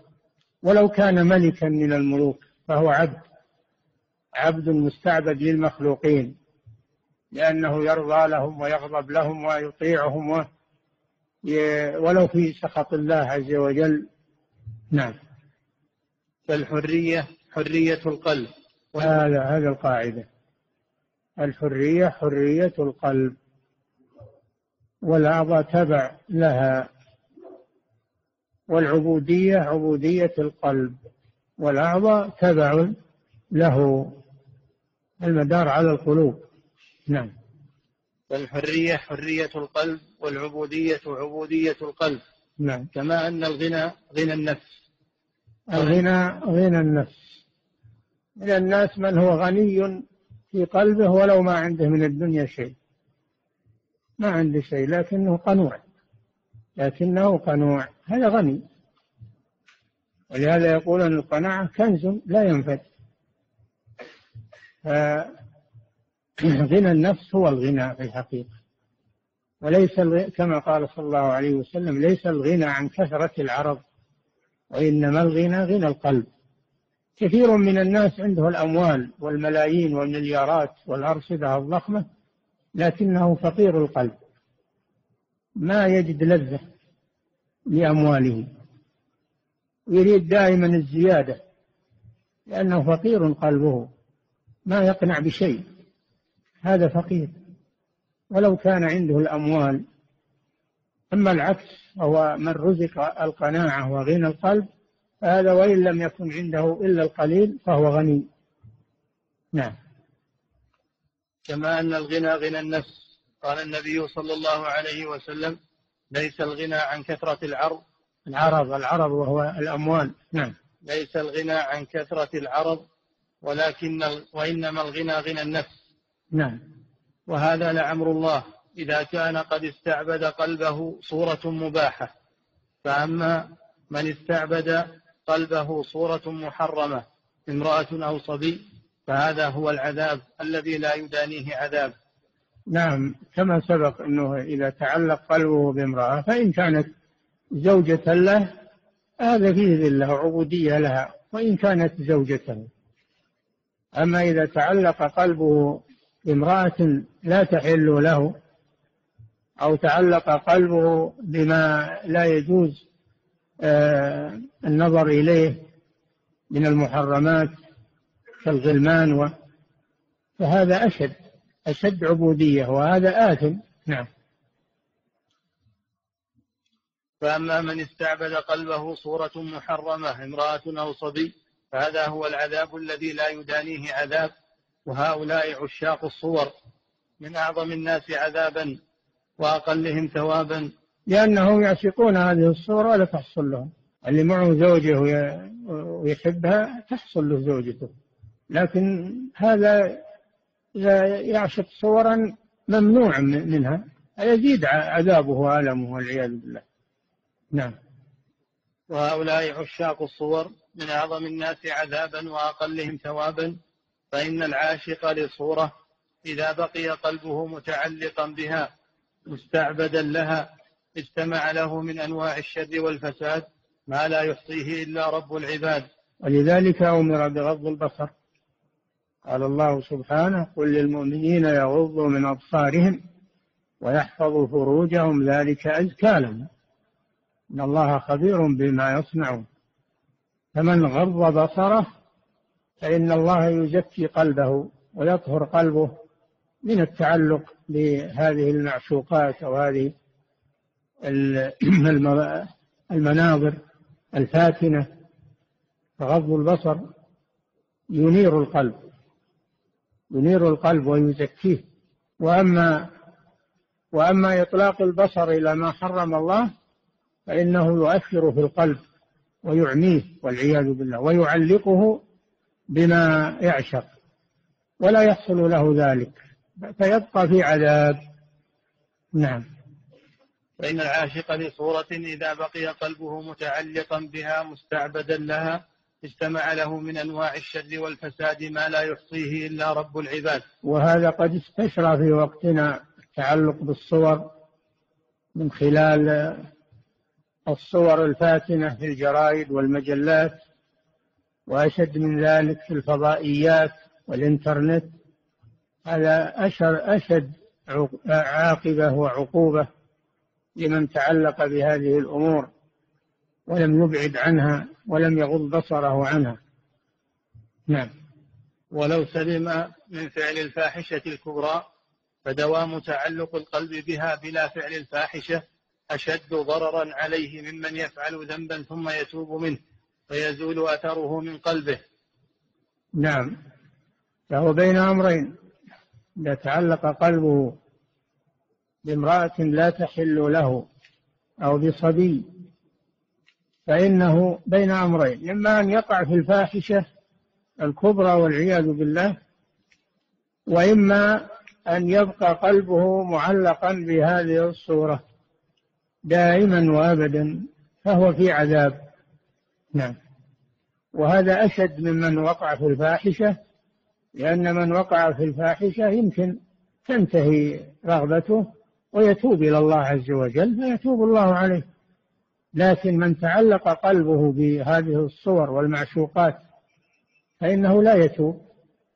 ولو كان ملكا من الملوك فهو عبد عبد مستعبد للمخلوقين لأنه يرضى لهم ويغضب لهم ويطيعهم ولو في سخط الله عز وجل. نعم. فالحرية حرية القلب. هذا هذا القاعدة. الحرية حرية القلب. والأعضاء تبع لها. والعبودية عبودية القلب. والأعضاء تبع له. المدار على القلوب. نعم. فالحرية حرية القلب. والعبودية عبودية القلب. نعم. كما أن الغنى غنى النفس. الغنى غنى النفس. من الناس من هو غني في قلبه ولو ما عنده من الدنيا شيء. ما عنده شيء لكنه قنوع. لكنه قنوع. هذا غني. ولهذا يقول أن القناعة كنز لا ينفد. غنى النفس هو الغنى في الحقيقة. وليس كما قال صلى الله عليه وسلم ليس الغنى عن كثرة العرض وإنما الغنى غنى القلب. كثير من الناس عنده الأموال والملايين والمليارات والأرصدة الضخمة لكنه فقير القلب. ما يجد لذة لأمواله. يريد دائما الزيادة لأنه فقير قلبه. ما يقنع بشيء. هذا فقير. ولو كان عنده الأموال. أما العكس هو من رزق القناعة وغنى القلب هذا وإن لم يكن عنده إلا القليل فهو غني. نعم. كما أن الغنى غنى النفس. قال النبي صلى الله عليه وسلم ليس الغنى عن كثرة العرض. العرض العرض وهو الأموال. نعم. ليس الغنى عن كثرة العرض ولكن وإنما الغنى غنى النفس. نعم. وهذا لعمر الله. إذا كان قد استعبد قلبه صورة مباحة. فأما من استعبد قلبه صورة محرمة امرأة أو صبي فهذا هو العذاب الذي لا يدانيه عذاب. نعم كما سبق أنه إذا تعلق قلبه بامرأة فإن كانت زوجة له هذا فيه ذلة وعبودية لها وإن كانت زوجته أما إذا تعلق قلبه بامرأة لا تحل له أو تعلق قلبه بما لا يجوز آه، النظر إليه من المحرمات كالغلمان و فهذا أشد أشد عبودية وهذا آثم. نعم. فأما من استعبد قلبه صورة محرمة امرأة أو صبي فهذا هو العذاب الذي لا يدانيه عذاب. وهؤلاء عشاق الصور من أعظم الناس عذابا وأقلهم ثوابا. لأنهم يعشقون هذه الصورة ولا تحصل لهم. اللي معه زوجة ويحبها تحصل له زوجته. لكن هذا يعشق صورا ممنوع منها. يزيد عذابه وألمه والعياذ بالله. نعم. وهؤلاء عشاق الصور من أعظم الناس عذابا وأقلهم ثوابا. فإن العاشق لصورة إذا بقي قلبه متعلقا بها مستعبدا لها اجتمع له من أنواع الشر والفساد ما لا يحصيه إلا رب العباد. ولذلك أمر بغض البصر. قال الله سبحانه قل للمؤمنين يغضوا من أبصارهم ويحفظوا فروجهم ذلك أزكى لهم إن الله خبير بما يصنعون. فمن غض بصره فإن الله يزكي قلبه ويطهر قلبه من التعلق بهذه المعشوقات أو هذه المناظر الفاتنة فغض البصر ينير القلب ينير القلب ويزكيه. وأما وأما إطلاق البصر إلى ما حرم الله فإنه يؤثر في القلب ويعميه والعياذ بالله ويعلقه بما يعشق ولا يحصل له ذلك فيبقى في عذاب. نعم. فإن العاشق لصورة إذا بقي قلبه متعلقا بها مستعبدا لها اجتمع له من أنواع الشر والفساد ما لا يحصيه إلا رب العباد. وهذا قد استشرى في وقتنا التعلق بالصور من خلال الصور الفاتنة في الجرائد والمجلات. وأشد من ذلك في الفضائيات والإنترنت. هذا أشر أشد عاقبة وعقوبة لمن تعلق بهذه الأمور ولم يبعد عنها ولم يغض بصره عنها. نعم. ولو سلم من فعل الفاحشة الكبرى فدوام تعلق القلب بها بلا فعل الفاحشة أشد ضررا عليه ممن يفعل ذنبا ثم يتوب منه. فيزول أثره من قلبه. نعم. فهو بين أمرين. إذا تعلق قلبه بامرأة لا تحل له أو بصبي فإنه بين أمرين. إما أن يقع في الفاحشة الكبرى والعياذ بالله وإما أن يبقى قلبه معلقا بهذه الصورة دائما وأبدا فهو في عذاب. نعم. وهذا أشد ممن وقع في الفاحشة لأن من وقع في الفاحشة يمكن تنتهي رغبته ويتوب إلى الله عز وجل فيتوب الله عليه. لكن من تعلق قلبه بهذه الصور والمعشوقات فإنه لا يتوب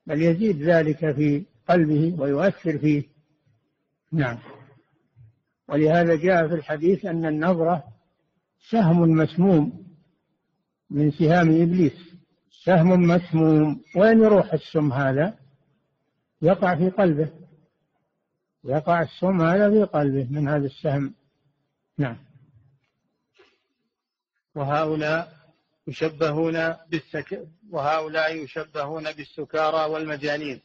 بل يزيد ذلك في قلبه ويؤثر فيه. نعم. ولهذا جاء في الحديث أن النظرة سهم مسموم من سهام إبليس. سهم مسموم. وين يروح السم هذا؟ يقع في قلبه. يقع السم هذا في قلبه من هذا السهم نعم. وهؤلاء يشبهون بالسك وهؤلاء يشبهون بالسكارى والمجانين.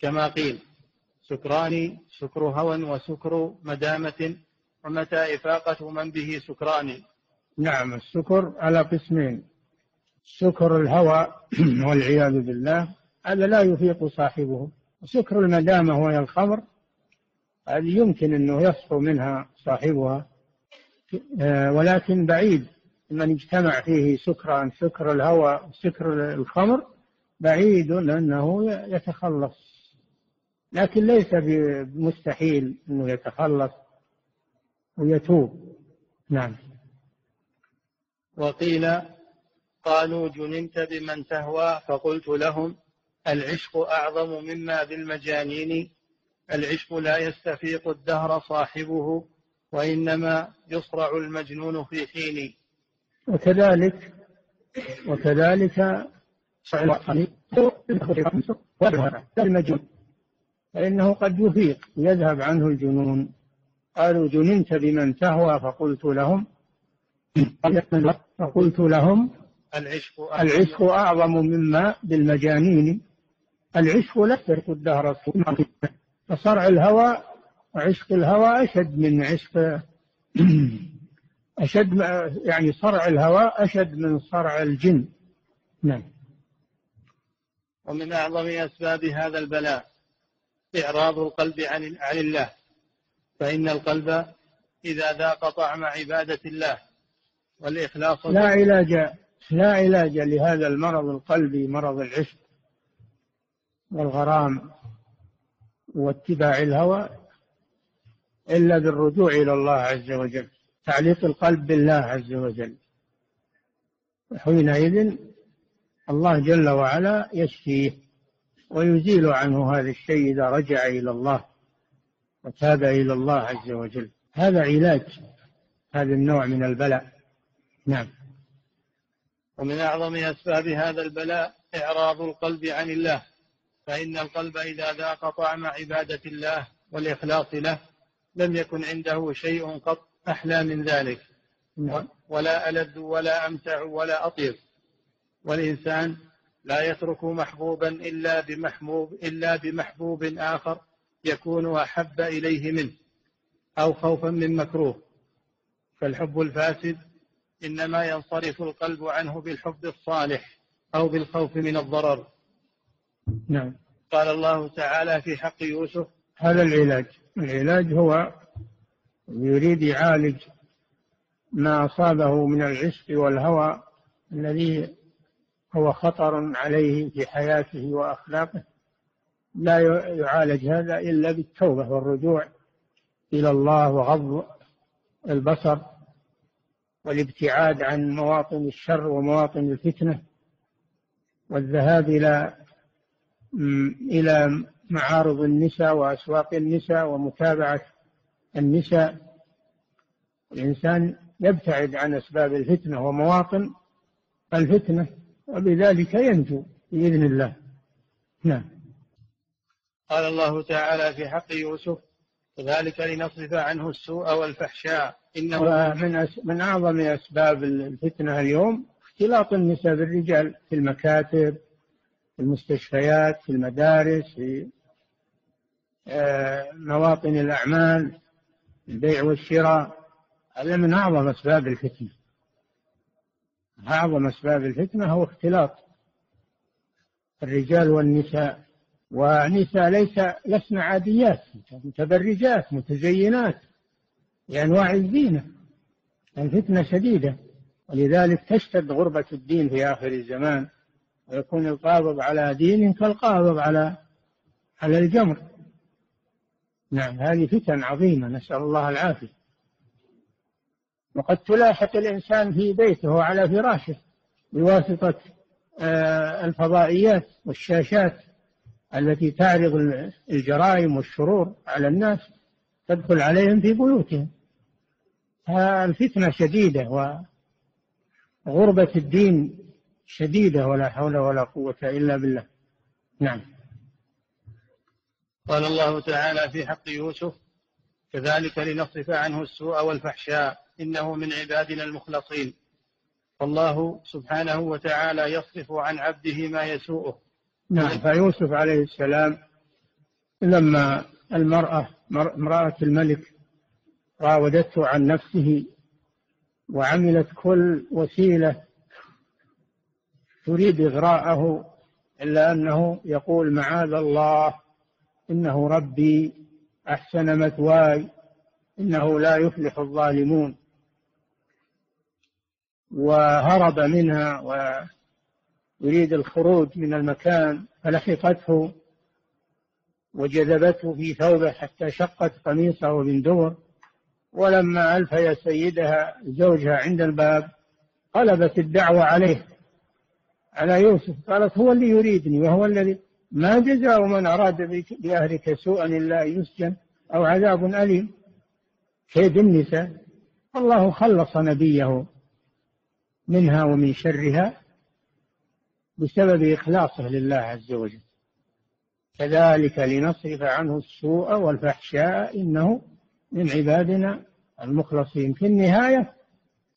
كما قيل سكران سكر هوى وسكر مدامة ومتى إفاقة من به سكران؟ نعم السكر على قسمين. سكر الهوى والعياذ بالله هذا لا يفيق صاحبه. سكر المدامة وهي الخمر هذه يمكن أنه يصفو منها صاحبها. آه، ولكن بعيد من اجتمع فيه سكران سكر الهوى سكر الخمر بعيد أنه يتخلص. لكن ليس بمستحيل أنه يتخلص ويتوب. نعم. وقيل قالوا جننت بمن تهوى فقلت لهم العشق أعظم مما بالمجانين العشق لا يستفيق الدهر صاحبه وإنما يصرع المجنون في حين وكذلك وكذلك المجنون. فإنه قد يفيق يذهب عنه الجنون. قالوا جننت بمن تهوى فقلت لهم فقلت لهم العشق أعظم, العشق أعظم مما بالمجانين. العشق لا يترك الدهر فصرع الهوى وعشق الهوى أشد من عشق أشد يعني صرع الهوى أشد من صرع الجن. نعم. ومن أعظم أسباب هذا البلاء إعراض القلب عن عن الله. فإن القلب إذا ذاق طعم عبادة الله والإخلاص لا علاج لا علاج لهذا المرض القلبي مرض العشق والغرام واتباع الهوى إلا بالرجوع إلى الله عز وجل تعليق القلب بالله عز وجل. حينئذ الله جل وعلا يشفيه ويزيل عنه هذا الشيء إذا رجع إلى الله وتاب إلى الله عز وجل. هذا علاج هذا النوع من البلاء. نعم. ومن أعظم أسباب هذا البلاء إعراض القلب عن الله فإن القلب إذا ذاق طعم عبادة الله والإخلاص له لم يكن عنده شيء قط أحلى من ذلك. نعم. ولا ألذ ولا أمتع ولا أطيب. والإنسان لا يترك محبوبا إلا بمحبوب إلا بمحبوب آخر يكون أحب إليه منه أو خوفا من مكروه. فالحب الفاسد إنما ينصرف القلب عنه بالحب الصالح أو بالخوف من الضرر. نعم. قال الله تعالى في حق يوسف هذا العلاج. العلاج هو يريد يعالج ما أصابه من العشق والهوى الذي هو خطر عليه في حياته وأخلاقه. لا يعالج هذا إلا بالتوبة والرجوع إلى الله وغض البصر. والابتعاد عن مواطن الشر ومواطن الفتنة والذهاب إلى إلى معارض النساء وأسواق النساء ومتابعة النساء. الإنسان يبتعد عن أسباب الفتنة ومواطن الفتنة وبذلك ينجو بإذن الله. نعم. قال الله تعالى في حق يوسف كذلك لنصرف عنه السوء والفحشاء إنه من من أعظم أسباب الفتنة اليوم اختلاط النساء بالرجال في المكاتب في المستشفيات في المدارس في آه، مواطن الأعمال البيع والشراء. هذا من أعظم أسباب الفتنة. أعظم أسباب الفتنة هو اختلاط الرجال والنساء. ونساء ليس لسن عاديات متبرجات متزينات. بأنواع الزينة الفتنة شديدة. ولذلك تشتد غربة الدين في آخر الزمان ويكون القابض على دين كالقابض على على الجمر. نعم هذه فتن عظيمة نسأل الله العافية. وقد تلاحق الإنسان في بيته وعلى فراشه بواسطة آه، الفضائيات والشاشات التي تعرض الجرائم والشرور على الناس تدخل عليهم في بيوتهم. الفتنة شديدة وغربة الدين شديدة ولا حول ولا قوة إلا بالله. نعم. قال الله تعالى في حق يوسف كذلك لنصرف عنه السوء والفحشاء إنه من عبادنا المخلصين. فالله سبحانه وتعالى يصرف عن عبده ما يسوءه. نعم. فيوسف عليه السلام لما المرأة امرأة الملك راودته عن نفسه وعملت كل وسيلة تريد إغراءه إلا أنه يقول معاذ الله إنه ربي أحسن مثواي إنه لا يفلح الظالمون. وهرب منها ويريد الخروج من المكان فلحقته وجذبته في ثوبه حتى شقت قميصه من دور ولما ألفي سيدها زوجها عند الباب قلبت الدعوة عليه على يوسف قالت هو اللي يريدني وهو الذي ما جزاء من أراد بأهلك سوءا إلا يسجن أو عذاب أليم. كيد النساء. الله خلص نبيه منها ومن شرها بسبب إخلاصه لله عز وجل. كذلك لنصرف عنه السوء والفحشاء إنه من عبادنا المخلصين. في النهاية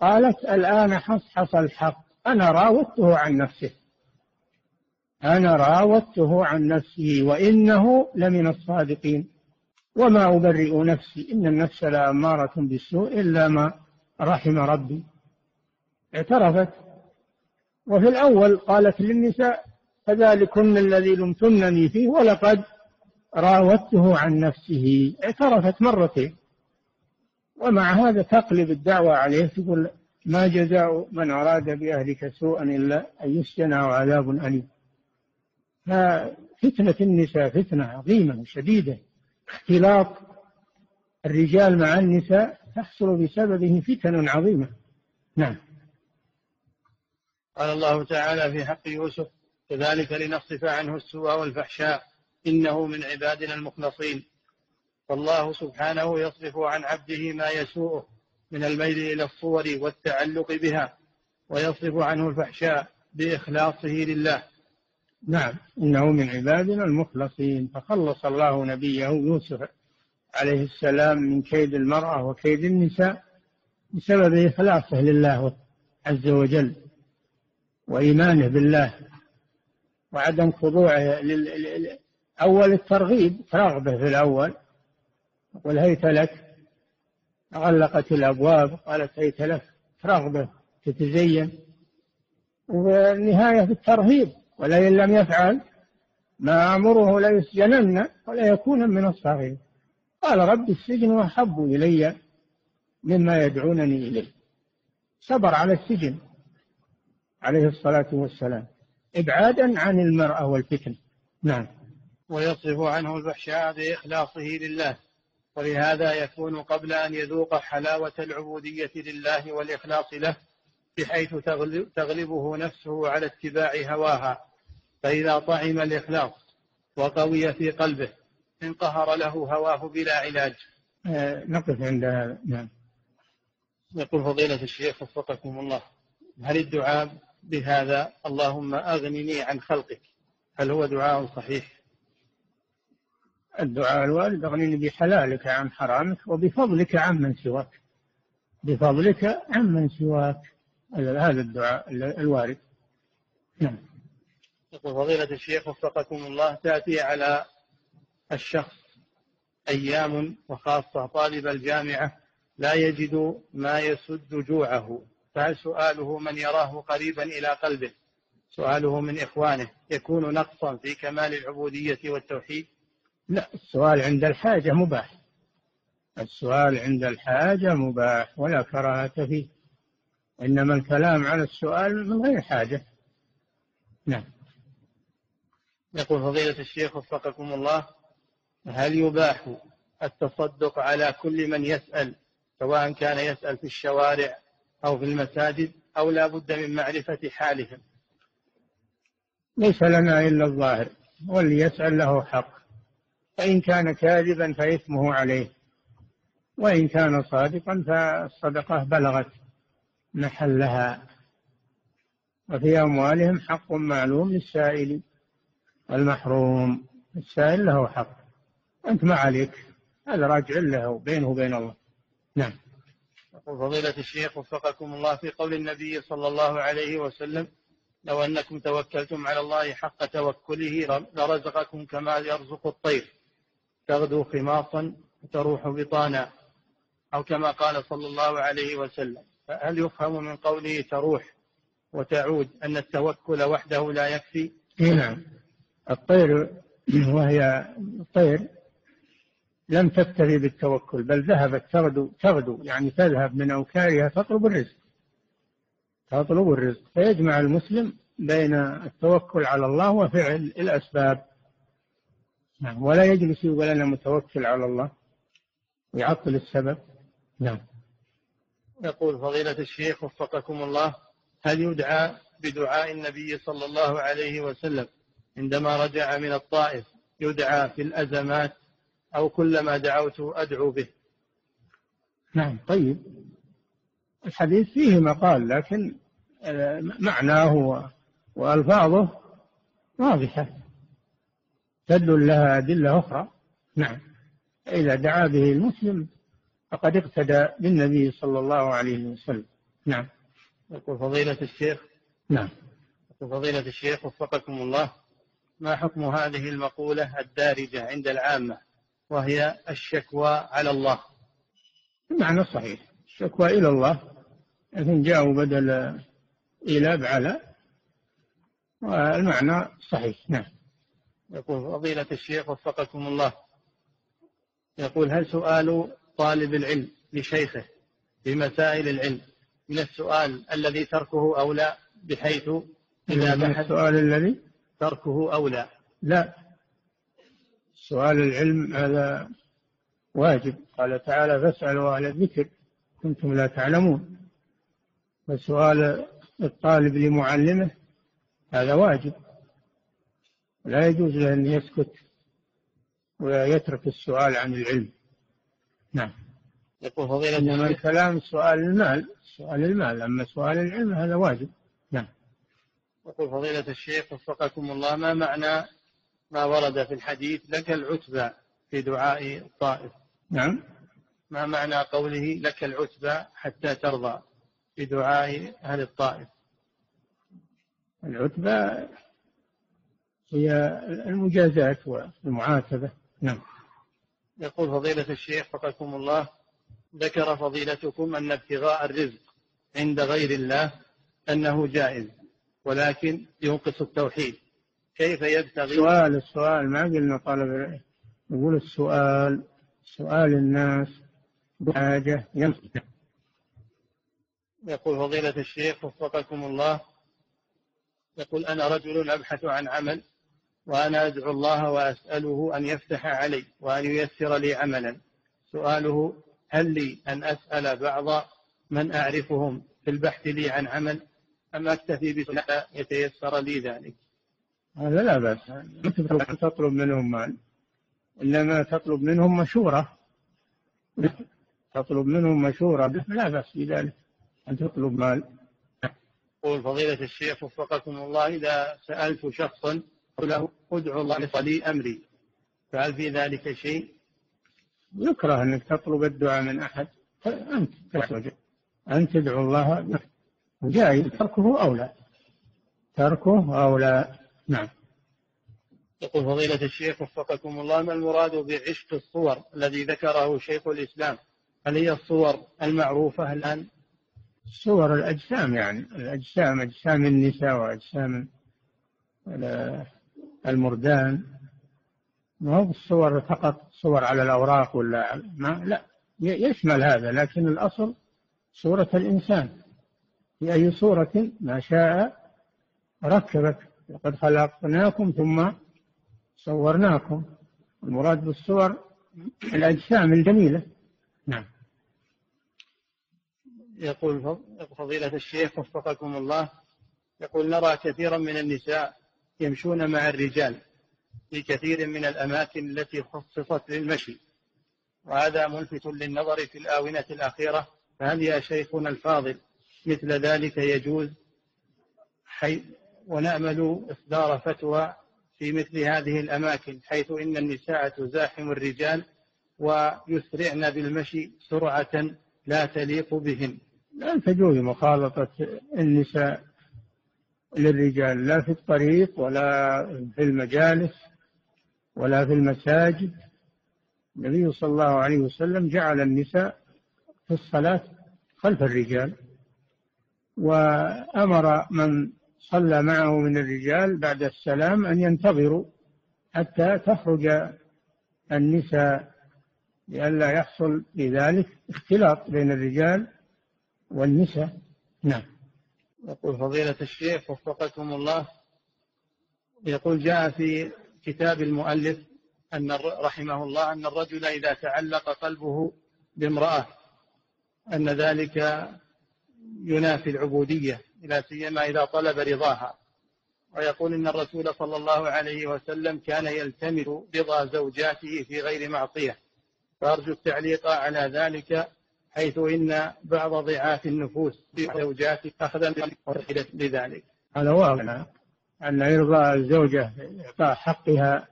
قالت الآن حصحص الحق. أنا راودته عن نفسه. أنا راودته عن نفسه وإنه لمن الصادقين. وما أبرئ نفسي. إن النفس لأمارة بالسوء إلا ما رحم ربي. اعترفت. وفي الأول قالت للنساء فذلكن الذي لمتنني فيه ولقد راودته عن نفسه. اعترفت مرتين. ومع هذا تقلب الدعوة عليه تقول ما جزاء من أراد بأهلك سوءا إلا أن يسجن أو عذاب أليم. ففتنة النساء فتنة عظيمة شديدة. اختلاط الرجال مع النساء تحصل بسببه فتن عظيمة. نعم. قال الله تعالى في حق يوسف كذلك لنصرف عنه السوء والفحشاء إنه من عبادنا المخلصين. فالله سبحانه يصرف عن عبده ما يسوءه من الميل إلى الصور والتعلق بها ويصرف عنه الفحشاء بإخلاصه لله. نعم إنه من عبادنا المخلصين. فخلص الله نبيه يوسف عليه السلام من كيد المرأة وكيد النساء بسبب إخلاصه لله عز وجل وإيمانه بالله وعدم خضوعه أول الترغيب رغبة في الأول يقول هيت لك. غلقت الأبواب قالت هيت لك. رغبة تتزين. والنهاية في الترهيب. ولئن لم يفعل ما أمره ليسجنن ولا يكون من الصغير قال رب السجن أحب إلي مما يدعونني إليه. صبر على السجن عليه الصلاة والسلام. إبعادا عن المرأة والفتن. نعم. ويصرف عنه الفحشاء بإخلاصه لله. ولهذا يكون قبل أن يذوق حلاوة العبودية لله والإخلاص له بحيث تغلبه نفسه على اتباع هواها فإذا طعم الإخلاص وقوي في قلبه انقهر له هواه بلا علاج. آه، نقف عند هذا. نعم. يقول فضيلة الشيخ وفقكم الله هل الدعاء بهذا اللهم أغنني عن خلقك؟ هل هو دعاء صحيح؟ الدعاء الوارد أغنني بحلالك عن حرامك وبفضلك عمن سواك. بفضلك عمن سواك. هذا الدعاء الوارد. نعم. يقول فضيلة الشيخ وفقكم الله تأتي على الشخص أيام وخاصة طالب الجامعة لا يجد ما يسد جوعه. فهل سؤاله من يراه قريبا إلى قلبه؟ سؤاله من إخوانه. يكون نقصا في كمال العبودية والتوحيد؟ لا السؤال عند الحاجة مباح. السؤال عند الحاجة مباح ولا كراهة فيه. إنما الكلام على السؤال من غير حاجة. نعم. يقول فضيلة الشيخ وفقكم الله هل يباح التصدق على كل من يسأل سواء كان يسأل في الشوارع أو في المساجد أو لا بد من معرفة حالهم؟ ليس لنا إلا الظاهر واللي يسأل له حق. فإن كان كاذبا فإثمه عليه. وإن كان صادقا فالصدقة بلغت محلها. وفي أموالهم حق معلوم للسائل والمحروم. السائل له حق. أنت ما عليك. هذا راجع له بينه وبين الله. نعم. يقول فضيلة الشيخ وفقكم الله في قول النبي صلى الله عليه وسلم لو أنكم توكلتم على الله حق توكله لرزقكم كما يرزق الطير. تغدو خماصا وتروح بطانا أو كما قال صلى الله عليه وسلم. فهل يفهم من قوله تروح وتعود أن التوكل وحده لا يكفي؟ نعم. الطير وهي الطير لم تكتفي بالتوكل بل ذهبت تغدو تغدو. يعني تذهب من أوكارها تطلب الرزق. تطلب الرزق. فيجمع المسلم بين التوكل على الله وفعل الأسباب. نعم. ولا يجلس يقول أنا متوكل على الله. ويعطل السبب. نعم. يقول فضيلة الشيخ وفقكم الله هل يدعى بدعاء النبي صلى الله عليه وسلم عندما رجع من الطائف يدعى في الأزمات أو كلما دعوت أدعو به؟ نعم. طيب. الحديث فيه مقال لكن معناه وألفاظه واضحة. تدل لها أدلة أخرى. نعم. إذا دعا به المسلم فقد اقتدى بالنبي صلى الله عليه وسلم. نعم. يقول فضيلة الشيخ. نعم. يقول فضيلة الشيخ وفقكم الله ما حكم هذه المقولة الدارجة عند العامة وهي الشكوى على الله؟ المعنى صحيح. الشكوى إلى الله لكن جاءوا بدل إيلاب على والمعنى صحيح. نعم. يقول فضيلة الشيخ وفقكم الله. يقول هل سؤال طالب العلم لشيخه في مسائل العلم من السؤال الذي تركه أولى بحيث إذا من السؤال الذي؟ تركه أولى لا؟ سؤال العلم هذا واجب. قال تعالى فاسألوا أهل الذكر كنتم لا تعلمون. فسؤال الطالب لمعلمه هذا واجب. لا يجوز له أن يسكت ويترك السؤال عن العلم. نعم. يقول فضيلة إنما الكلام سؤال المال سؤال المال. أما سؤال العلم هذا واجب. نعم. يقول فضيلة الشيخ وفقكم الله ما معنى ما ورد في الحديث لك العتبى في دعاء الطائف؟ نعم. ما معنى قوله لك العتبى حتى ترضى في دعاء أهل الطائف؟ العتبى هي المجازات والمعاتبة نعم. يقول فضيلة الشيخ فقكم الله ذكر فضيلتكم أن ابتغاء الرزق عند غير الله أنه جائز ولكن ينقص التوحيد. كيف يبتغي؟ السؤال السؤال ما قلنا طلب نقول السؤال سؤال الناس بحاجة ينقص. يقول فضيلة الشيخ وفقكم الله يقول أنا رجل أبحث عن عمل وأنا أدعو الله وأسأله أن يفتح علي وأن ييسر لي عملا. سؤاله هل لي أن أسأل بعض من أعرفهم في البحث لي عن عمل أم أكتفي بسؤال يتيسر لي ذلك؟ هذا لا بأس. تطلب منهم مال. إنما تطلب منهم مشورة. تطلب منهم مشورة. لا بأس بذلك. أن تطلب مال. يقول فضيلة الشيخ وفقكم الله إذا سألت شخصا له ادعو الله لي أمري. فهل في ذلك شيء؟ يكره أنك تطلب الدعاء من أحد. أنت أن تدعو الله. جائز. تركه أولى تركه أولى نعم. يقول فضيلة الشيخ وفقكم الله ما المراد بعشق الصور الذي ذكره شيخ الإسلام؟ هل هي الصور المعروفة الآن؟ صور الأجسام يعني. الأجسام أجسام النساء وأجسام المردان ما هو الصور فقط صور على الأوراق ولا ما لا يشمل هذا لكن الأصل صورة الإنسان. في أي صورة ما شاء ركبك لقد خلقناكم ثم صورناكم. المراد بالصور الأجسام الجميلة. نعم. يقول فضيلة الشيخ وفقكم الله يقول نرى كثيرا من النساء يمشون مع الرجال في كثير من الأماكن التي خصصت للمشي. وهذا ملفت للنظر في الآونة الأخيرة فهل يا شيخنا الفاضل مثل ذلك يجوز؟ حي ونأمل إصدار فتوى في مثل هذه الأماكن حيث إن النساء تزاحم الرجال ويسرعن بالمشي سرعة لا تليق بهن. لا تجوز مخالطة النساء للرجال لا في الطريق ولا في المجالس ولا في المساجد. النبي صلى الله عليه وسلم جعل النساء في الصلاة خلف الرجال وأمر من صلى معه من الرجال بعد السلام أن ينتظروا حتى تخرج النساء لئلا يحصل بذلك اختلاط بين الرجال والنساء. نعم. يقول فضيلة الشيخ وفقكم الله. يقول جاء في كتاب المؤلف أن رحمه الله أن الرجل إذا تعلق قلبه بامرأة أن ذلك ينافي العبودية لا سيما إذا طلب رضاها. ويقول إن الرسول صلى الله عليه وسلم كان يلتمس رضا زوجاته في غير معصية. فأرجو التعليق على ذلك حيث إن بعض ضعاف النفوس زوجات أخذا لذلك. هذا واضح. أن إرضاء الزوجة إعطاء حقها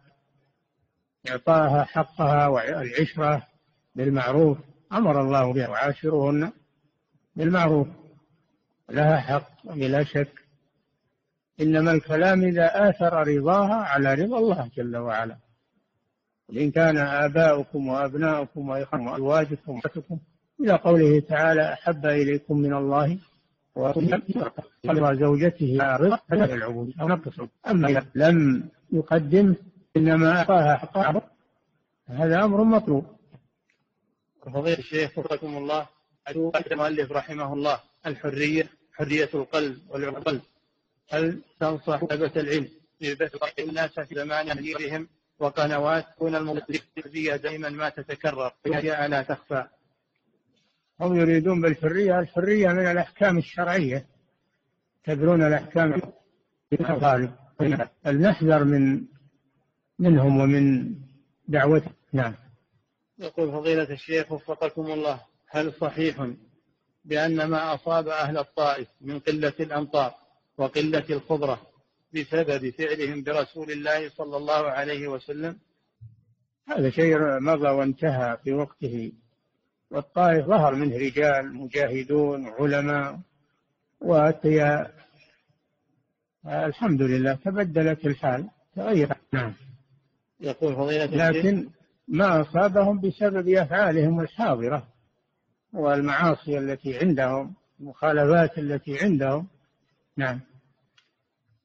إعطاها حقها والعشرة بالمعروف أمر الله بها. وعاشرهن بالمعروف. لها حق بلا شك. إنما الكلام إذا آثر رضاها على رضا الله جل وعلا. إن كان آباؤكم وأبناؤكم وإخوانكم وأزواجكم إلى قوله تعالى أحب إليكم من الله ورضا زوجته رضا العبود أو نقص. أما إذا لم يقدم إنما أعطاها حقها هذا أمر مطلوب. فضيلة الشيخ وفقكم الله المؤلف رحمه الله الحرية حرية القلب والعقل. هل تنصح طلبة العلم ببث الناس في زمان هجرهم وقنوات تكون المغربية دائما ما تتكرر. وهي لا تخفى. هم يريدون بالحرية الحرية من الأحكام الشرعية. تدرون الأحكام الغالب فلنحذر من منهم ومن دعوتهم نعم. يقول فضيلة الشيخ وفقكم الله هل صحيح بأن ما أصاب أهل الطائف من قلة الأمطار وقلة الخضرة بسبب فعلهم برسول الله صلى الله عليه وسلم؟ هذا شيء مضى وانتهى في وقته. والطائف ظهر منه رجال مجاهدون علماء وأتيا الحمد لله تبدلت الحال. تغير. نعم. يقول فضيلة لكن ما أصابهم بسبب أفعالهم الحاضرة والمعاصي التي عندهم المخالفات التي عندهم. نعم.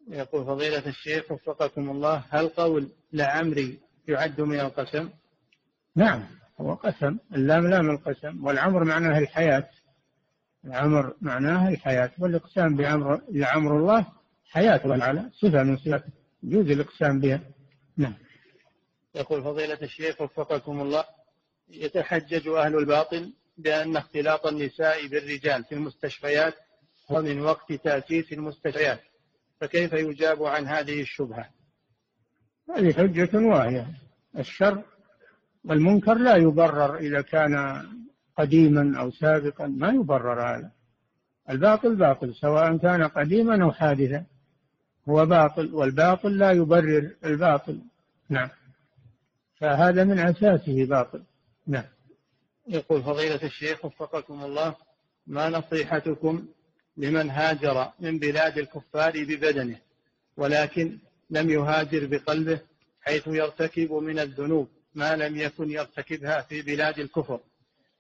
يقول فضيلة الشيخ وفقكم الله هل قول لعمري يعد من القسم؟ نعم. هو قسم اللام لام القسم. والعمر معناه الحياة. العمر معناه الحياة. والإقسام بعمر لعمر الله حياة تعالى صفة من صفات يجوز الإقسام بها. نعم. يقول فضيلة الشيخ وفقكم الله يتحجج أهل الباطل بأن اختلاط النساء بالرجال في المستشفيات هو من وقت تأسيس المستشفيات فكيف يجاب عن هذه الشبهة؟ هذه حجة واهية. الشر والمنكر لا يبرر إذا كان قديما أو سابقا ما يبرر هذا. الباطل باطل سواء كان قديما أو حادثا. هو باطل والباطل لا يبرر الباطل. نعم. فهذا من أساسه باطل. نعم. يقول فضيلة الشيخ وفقكم الله ما نصيحتكم لمن هاجر من بلاد الكفار ببدنه ولكن لم يهاجر بقلبه حيث يرتكب من الذنوب؟ ما لم يكن يرتكبها في بلاد الكفر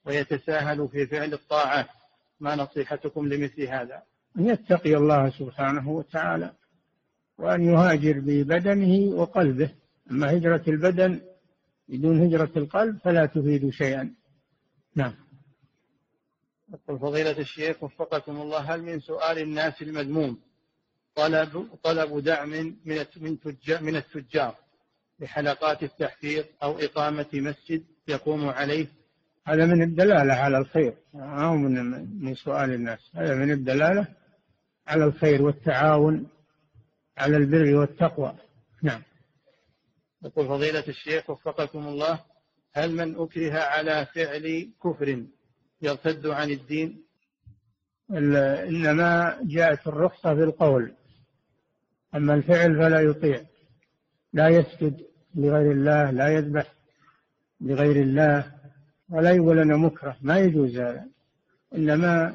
ويتساهل في فعل الطاعات ما نصيحتكم لمثل هذا؟ أن يتقي الله سبحانه وتعالى وأن يهاجر ببدنه وقلبه. أما هجرة البدن بدون هجرة القلب فلا تفيد شيئا. نعم. يقول فضيلة الشيخ وفقكم الله هل من سؤال الناس المذموم طلب طلب دعم من من تجار من التجار؟ لحلقات التحفيظ أو إقامة مسجد يقوم عليه؟ هذا من الدلالة على الخير. أو من من سؤال الناس. هذا من الدلالة على الخير والتعاون على البر والتقوى. نعم. يقول فضيلة الشيخ وفقكم الله هل من أكره على فعل كفر يرتد عن الدين؟ إنما جاءت الرخصة في القول أما الفعل فلا يطيع لا يسجد لغير الله لا يذبح لغير الله ولا يقول أنا مكره ما يجوز هذا. إنما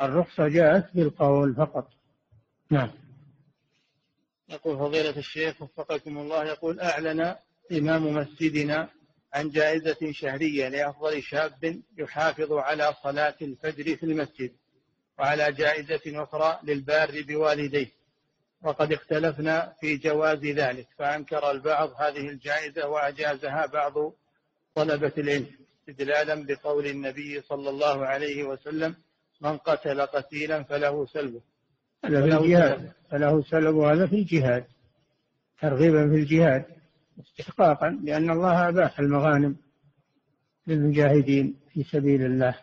الرخصة جاءت بالقول فقط. نعم. يقول فضيلة الشيخ وفقكم الله يقول أعلن إمام مسجدنا عن جائزة شهرية لأفضل شاب يحافظ على صلاة الفجر في المسجد وعلى جائزة أخرى للبار بوالديه. وقد اختلفنا في جواز ذلك فأنكر البعض هذه الجائزة وأجازها بعض طلبة العلم استدلالا بقول النبي صلى الله عليه وسلم من قتل قتيلا فله سلبه. هذا في الجهاد فله سلب هذا في الجهاد ترغيبا في الجهاد استحقاقا لأن الله أباح المغانم للمجاهدين في سبيل الله.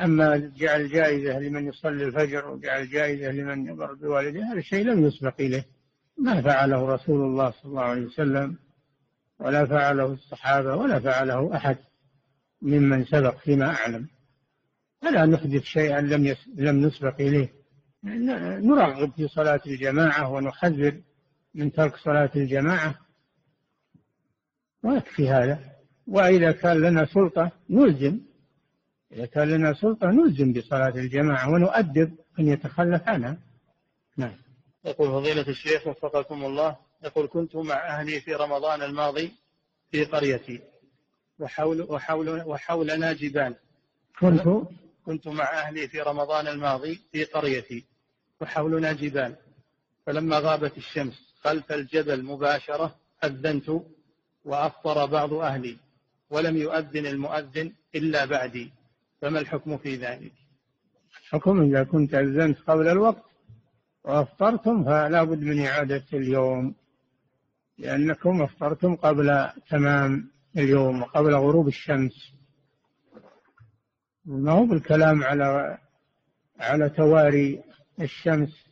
أما جعل جائزة لمن يصلي الفجر وجعل جائزة لمن يبر بوالده هذا الشيء لم يسبق إليه. ما فعله رسول الله صلى الله عليه وسلم ولا فعله الصحابة ولا فعله أحد ممن سبق فيما أعلم. فلا نحدث شيئا لم يس... لم نسبق إليه. نرغب في صلاة الجماعة ونحذر من ترك صلاة الجماعة. ويكفي هذا. وإذا كان لنا سلطة نلزم إذا كان لنا سلطة نلزم بصلاة الجماعة ونؤدب من يتخلف عنها. نعم. يقول فضيلة الشيخ وفقكم الله يقول كنت مع أهلي في رمضان الماضي في قريتي وحول وحول وحولنا جبال. كنت؟ كنت مع أهلي في رمضان الماضي في قريتي وحولنا جبال. فلما غابت الشمس خلف الجبل مباشرة أذنت وأفطر بعض أهلي ولم يؤذن المؤذن إلا بعدي. فما الحكم في ذلك؟ الحكم إذا كنت أذنت قبل الوقت وأفطرتم فلا بد من إعادة اليوم لأنكم أفطرتم قبل تمام اليوم وقبل غروب الشمس. ما هو بالكلام على على تواري الشمس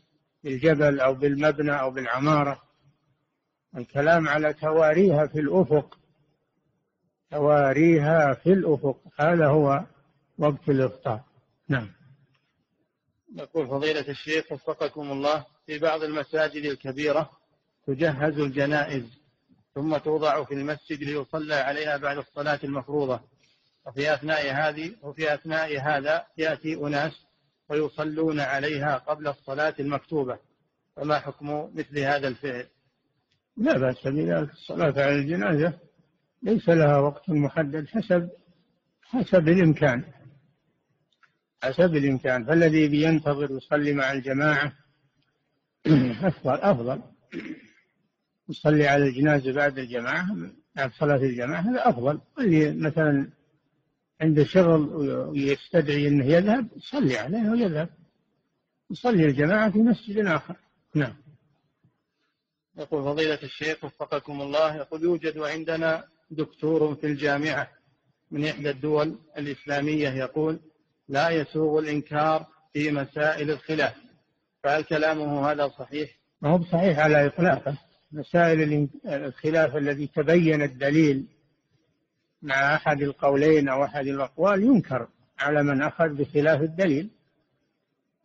بالجبل أو بالمبنى أو بالعمارة؟ الكلام على تواريها في الأفق تواريها في الأفق هذا هو وقت الإفطار نعم. يقول فضيلة الشيخ وفقكم الله في بعض المساجد الكبيرة تجهز الجنائز ثم توضع في المسجد ليصلى عليها بعد الصلاة المفروضة. وفي أثناء هذه وفي أثناء هذا يأتي أناس ويصلون عليها قبل الصلاة المكتوبة. فما حكم مثل هذا الفعل؟ لا بأس بذلك. الصلاة على الجنازة ليس لها وقت محدد حسب حسب الإمكان. حسب الإمكان. فالذي بينتظر يصلي مع الجماعة أفضل أفضل. يصلي على الجنازة بعد الجماعة بعد صلاة الجماعة هذا أفضل. اللي مثلا عنده شغل ويستدعي أنه يذهب يصلي عليه ويذهب. يصلي الجماعة في مسجد آخر. نعم. يقول فضيلة الشيخ وفقكم الله يقول يوجد عندنا دكتور في الجامعة من إحدى الدول الإسلامية يقول لا يسوغ الإنكار في مسائل الخلاف فهل كلامه هذا صحيح؟ ما هو صحيح على إطلاقه مسائل الخلاف الذي تبين الدليل مع أحد القولين أو أحد الأقوال ينكر على من أخذ بخلاف الدليل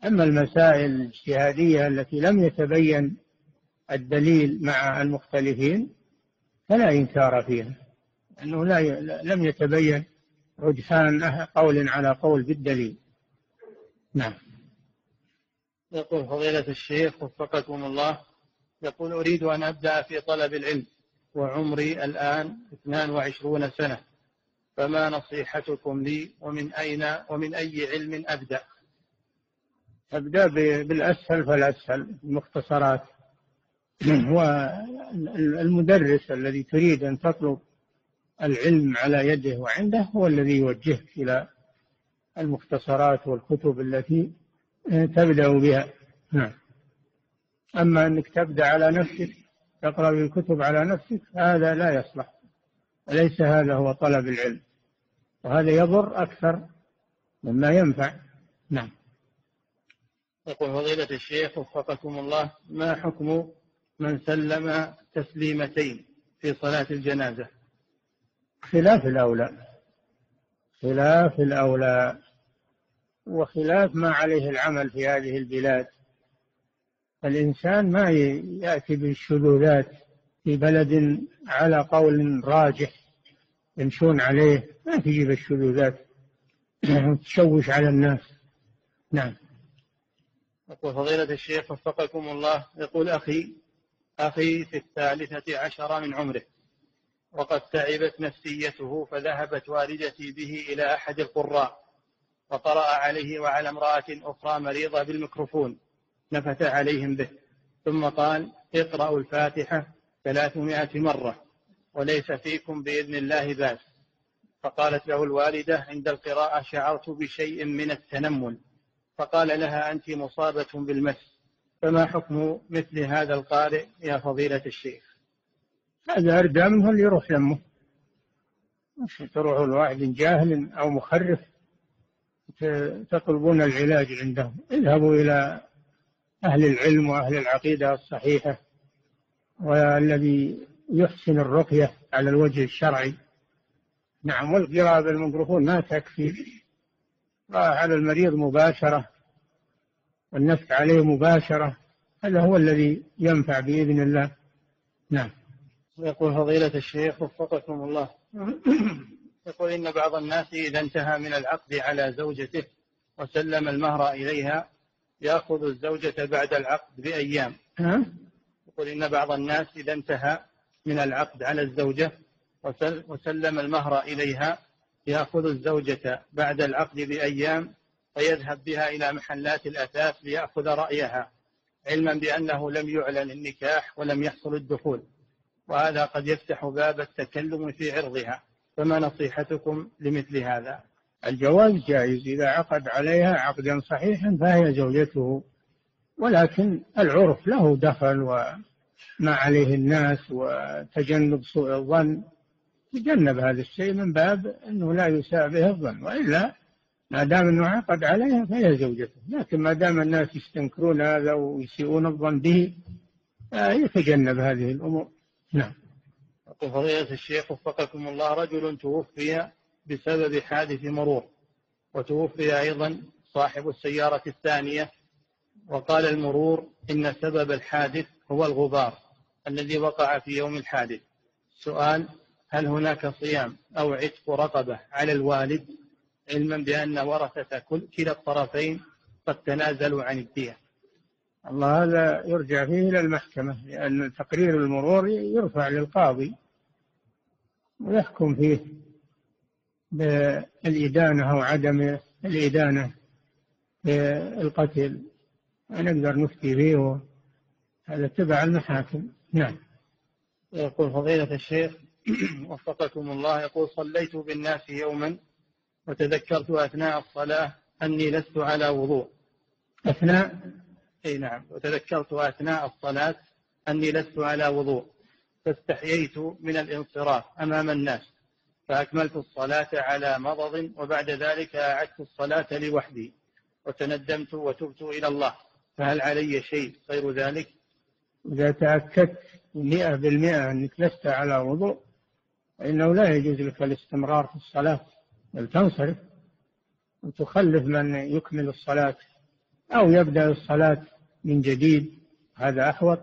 أما المسائل الاجتهادية التي لم يتبين الدليل مع المختلفين فلا إنكار فيها أنه لا. لم يتبين رجحان قول على قول بالدليل. نعم. يقول فضيلة الشيخ وفقكم الله يقول أريد أن أبدأ في طلب العلم وعمري الآن 22 سنة فما نصيحتكم لي ومن أين ومن أي علم أبدأ؟ أبدأ بالأسهل فالأسهل المختصرات. والمدرس الذي تريد أن تطلب العلم على يده وعنده هو الذي يوجهك إلى المختصرات والكتب التي تبدأ بها. نعم. أما أنك تبدأ على نفسك تقرأ الكتب على نفسك هذا لا يصلح. وليس هذا هو طلب العلم. وهذا يضر أكثر مما ينفع. نعم. يقول فضيلة الشيخ وفقكم الله ما حكم من سلم تسليمتين في صلاة الجنازة؟ خلاف الأولى. خلاف الأولى. وخلاف ما عليه العمل في هذه البلاد. الإنسان ما يأتي بالشذوذات في بلد على قول راجح يمشون عليه. ما تجيب الشذوذات. وتشوش على الناس. نعم. يقول فضيلة الشيخ وفقكم الله يقول أخي أخي في الثالثة عشر من عمره. وقد تعبت نفسيته فذهبت والدتي به إلى أحد القراء وقرأ عليه وعلى امرأة أخرى مريضة بالميكروفون نفث عليهم به ثم قال اقرأوا الفاتحة ثلاثمائة مرة وليس فيكم بإذن الله بأس. فقالت له الوالدة عند القراءة شعرت بشيء من التنمل. فقال لها أنت مصابة بالمس فما حكم مثل هذا القارئ يا فضيلة الشيخ؟ هذا أردى منه اللي يروح يمه. مش تروح الواحد جاهل أو مخرف تطلبون العلاج عندهم. اذهبوا إلى أهل العلم وأهل العقيدة الصحيحة والذي يحسن الرقية على الوجه الشرعي. نعم والقراءة بالميكروفون ما تكفي. على المريض مباشرة والنفس عليه مباشرة. هذا هو الذي ينفع بإذن الله. نعم. يقول فضيلة الشيخ وفقكم الله. يقول إن بعض الناس إذا انتهى من العقد على زوجته وسلم المهر إليها يأخذ الزوجة بعد العقد بأيام. يقول إن بعض الناس إذا انتهى من العقد على الزوجة وسلم المهر إليها يأخذ الزوجة بعد العقد بأيام فيذهب بها إلى محلات الأثاث ليأخذ رأيها علما بأنه لم يعلن النكاح ولم يحصل الدخول. وهذا قد يفتح باب التكلم في عرضها. فما نصيحتكم لمثل هذا؟ الجواز جائز إذا عقد عليها عقدا صحيحا فهي زوجته. ولكن العرف له دخل وما عليه الناس وتجنب سوء الظن. يتجنب هذا الشيء من باب أنه لا يساء به الظن. وإلا ما دام أنه عقد عليها فهي زوجته. لكن ما دام الناس يستنكرون هذا ويسيئون الظن به يتجنب هذه الأمور. نعم. فضيلة الشيخ وفقكم الله رجل توفي بسبب حادث مرور وتوفي أيضا صاحب السيارة الثانية وقال المرور إن سبب الحادث هو الغبار الذي وقع في يوم الحادث. سؤال هل هناك صيام أو عتق رقبة على الوالد؟ علما بأن ورثة كل كلا الطرفين قد تنازلوا عن الدية. الله هذا يرجع فيه إلى المحكمة لأن تقرير المرور يرفع للقاضي ويحكم فيه بالإدانة أو عدم الإدانة بالقتل. نقدر نفتي فيه هذا تبع المحاكم. نعم. يقول فضيلة الشيخ وفقكم الله يقول صليت بالناس يوما وتذكرت أثناء الصلاة أني لست على وضوء. أثناء أي نعم. وتذكرت أثناء الصلاة أني لست على وضوء فاستحييت من الانصراف أمام الناس فأكملت الصلاة على مضض وبعد ذلك أعدت الصلاة لوحدي وتندمت وتبت إلى الله. فهل علي شيء غير ذلك؟ إذا تأكدت مئة بالمئة أنك لست على وضوء فإنه لا يجوز لك الاستمرار في الصلاة بل تنصرف أن تخلف من يكمل الصلاة. أو يبدأ الصلاة من جديد هذا أحوط.